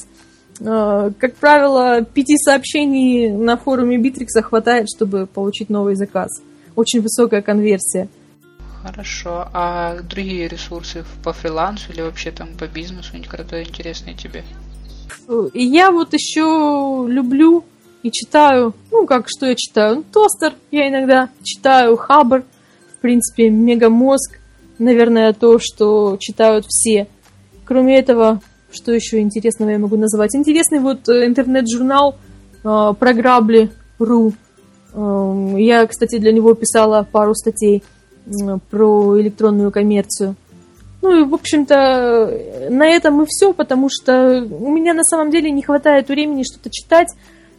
А, как правило, пяти сообщений на форуме Битрикса хватает, чтобы получить новый заказ. Очень высокая конверсия. Хорошо. А другие ресурсы по фрилансу или вообще там по бизнесу, которые интересные тебе? Я вот еще люблю и читаю, ну как, что я читаю? Ну, Тостер я иногда читаю, Хабр, принципе, Мегамозг, наверное, то, что читают все. Кроме этого, что еще интересного я могу назвать? Интересный вот э, интернет-журнал э, про. Э, я, кстати, для него писала пару статей э, про электронную коммерцию. Ну и, в общем-то, на этом и все, потому что у меня на самом деле не хватает времени что-то читать.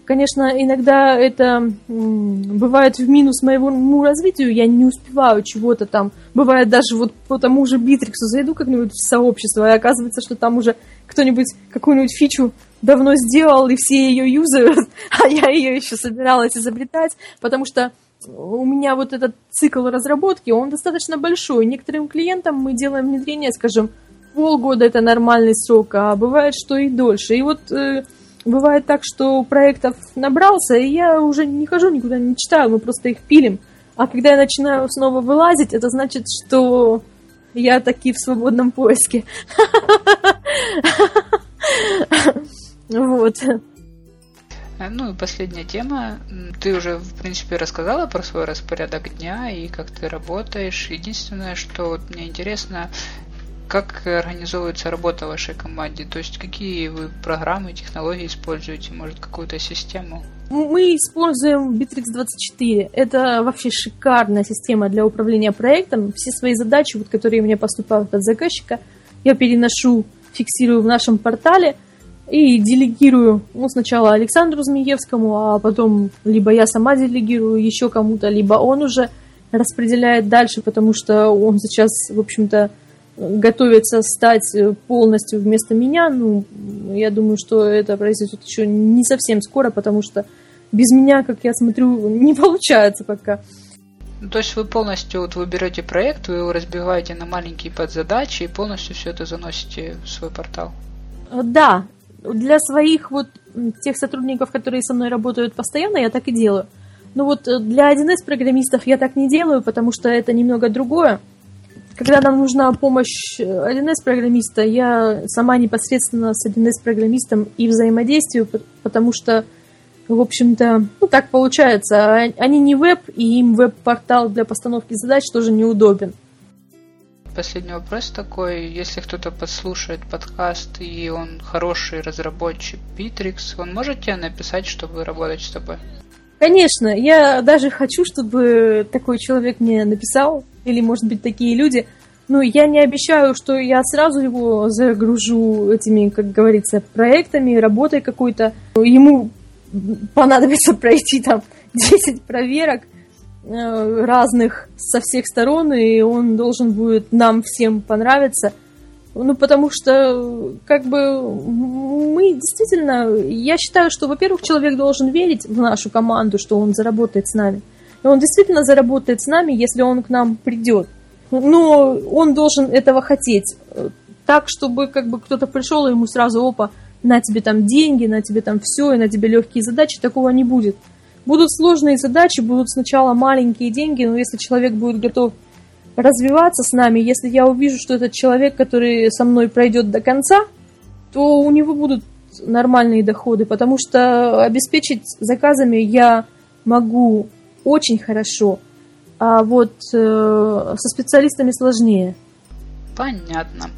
Конечно, иногда это бывает в минус моему развитию, я не успеваю чего-то там. Бывает даже вот по тому же Битриксу зайду как-нибудь в сообщество, и оказывается, что там уже кто-нибудь какую-нибудь фичу давно сделал, и все ее юзают, а я ее еще собиралась изобретать, потому что у меня вот этот цикл разработки, он достаточно большой. Некоторым клиентам мы делаем внедрение, скажем, полгода это нормальный срок, а бывает, что и дольше. И вот э, бывает так, что проектов набрался, и я уже не хожу никуда, не читаю, мы просто их пилим. А когда я начинаю снова вылазить, это значит, что я таки в свободном поиске. Вот. Э, ну и последняя тема. Ты уже, в принципе, рассказала про свой распорядок дня и как ты работаешь. Единственное, что вот мне интересно, как организовывается работа в вашей команде? То есть какие вы программы, технологии используете? Может, какую-то систему? Мы используем Bittrex 24. Это вообще шикарная система для управления проектом. Все свои задачи, вот, которые мне поступают от заказчика, я переношу, фиксирую в нашем портале – и делегирую, ну, сначала Александру Змеевскому, а потом либо я сама делегирую еще кому-то, либо он уже распределяет дальше, потому что он сейчас, в общем-то, готовится стать полностью вместо меня. Ну, я думаю, что это произойдет еще не совсем скоро, потому что без меня, как я смотрю, не получается пока. Ну, то есть вы полностью вот вы берете проект, вы его разбиваете на маленькие подзадачи и полностью все это заносите в свой портал? Да, для своих вот тех сотрудников, которые со мной работают постоянно, я так и делаю. Но вот э, для 1С программистов я так не делаю, потому что это немного другое. Когда нам нужна помощь 1С э, я сама непосредственно с 1С программистом и взаимодействую, потому что, в общем-то, ну так получается. А, они не веб, и им веб-портал для постановки задач тоже неудобен последний вопрос такой. Если кто-то подслушает подкаст и он хороший разработчик Bittrex, он может тебе написать, чтобы работать с тобой? Конечно, я даже хочу, чтобы такой человек мне написал, или, может быть, такие люди. Но я не обещаю, что я сразу его загружу этими, как говорится, проектами, работой какой-то. Ему понадобится пройти там 10 проверок – Э, разных со всех сторон, и он должен будет нам всем понравиться. Ну, потому что, как бы, мы действительно, я считаю, что, во-первых, человек должен верить в нашу команду, что он заработает с нами. И он действительно заработает с нами, если он к нам придет. Но он должен этого хотеть. Так, чтобы как бы кто-то пришел, и ему сразу, опа, на тебе там деньги, на тебе там все, и на тебе легкие задачи, такого не будет. Будут сложные задачи, будут сначала маленькие деньги, но если человек будет готов развиваться с нами, если я увижу, что этот человек, который со мной пройдет до конца, то у него будут нормальные доходы, потому что обеспечить заказами я могу очень хорошо, а вот э, со специалистами сложнее. Понятно.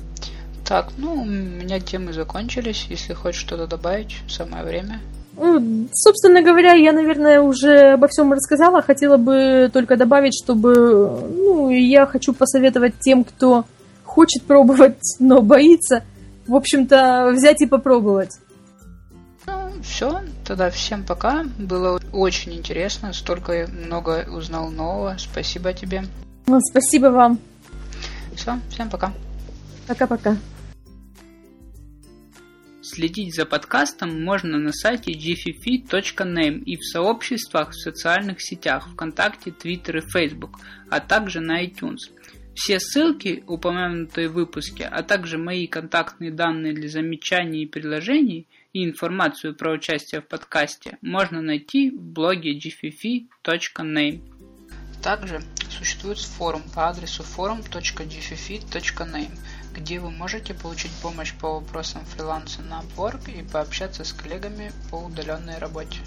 Так, ну, у меня темы закончились. Если хочешь что-то добавить, самое время. Ну, собственно говоря, я, наверное, уже обо всем рассказала. Хотела бы только добавить, чтобы... Ну, я хочу посоветовать тем, кто хочет пробовать, но боится, в общем-то, взять и попробовать. Ну, все, тогда всем пока. Было очень интересно, столько много узнал нового. Спасибо тебе. Ну, спасибо вам. Все, всем пока. Пока-пока. Следить за подкастом можно на сайте gffi.name и в сообществах в социальных сетях ВКонтакте, Твиттер и Facebook, а также на iTunes. Все ссылки, упомянутые в выпуске, а также мои контактные данные для замечаний и предложений и информацию про участие в подкасте можно найти в блоге gffi.name. Также существует форум по адресу forum.gffi.name, где вы можете получить помощь по вопросам фриланса на Upwork и пообщаться с коллегами по удаленной работе.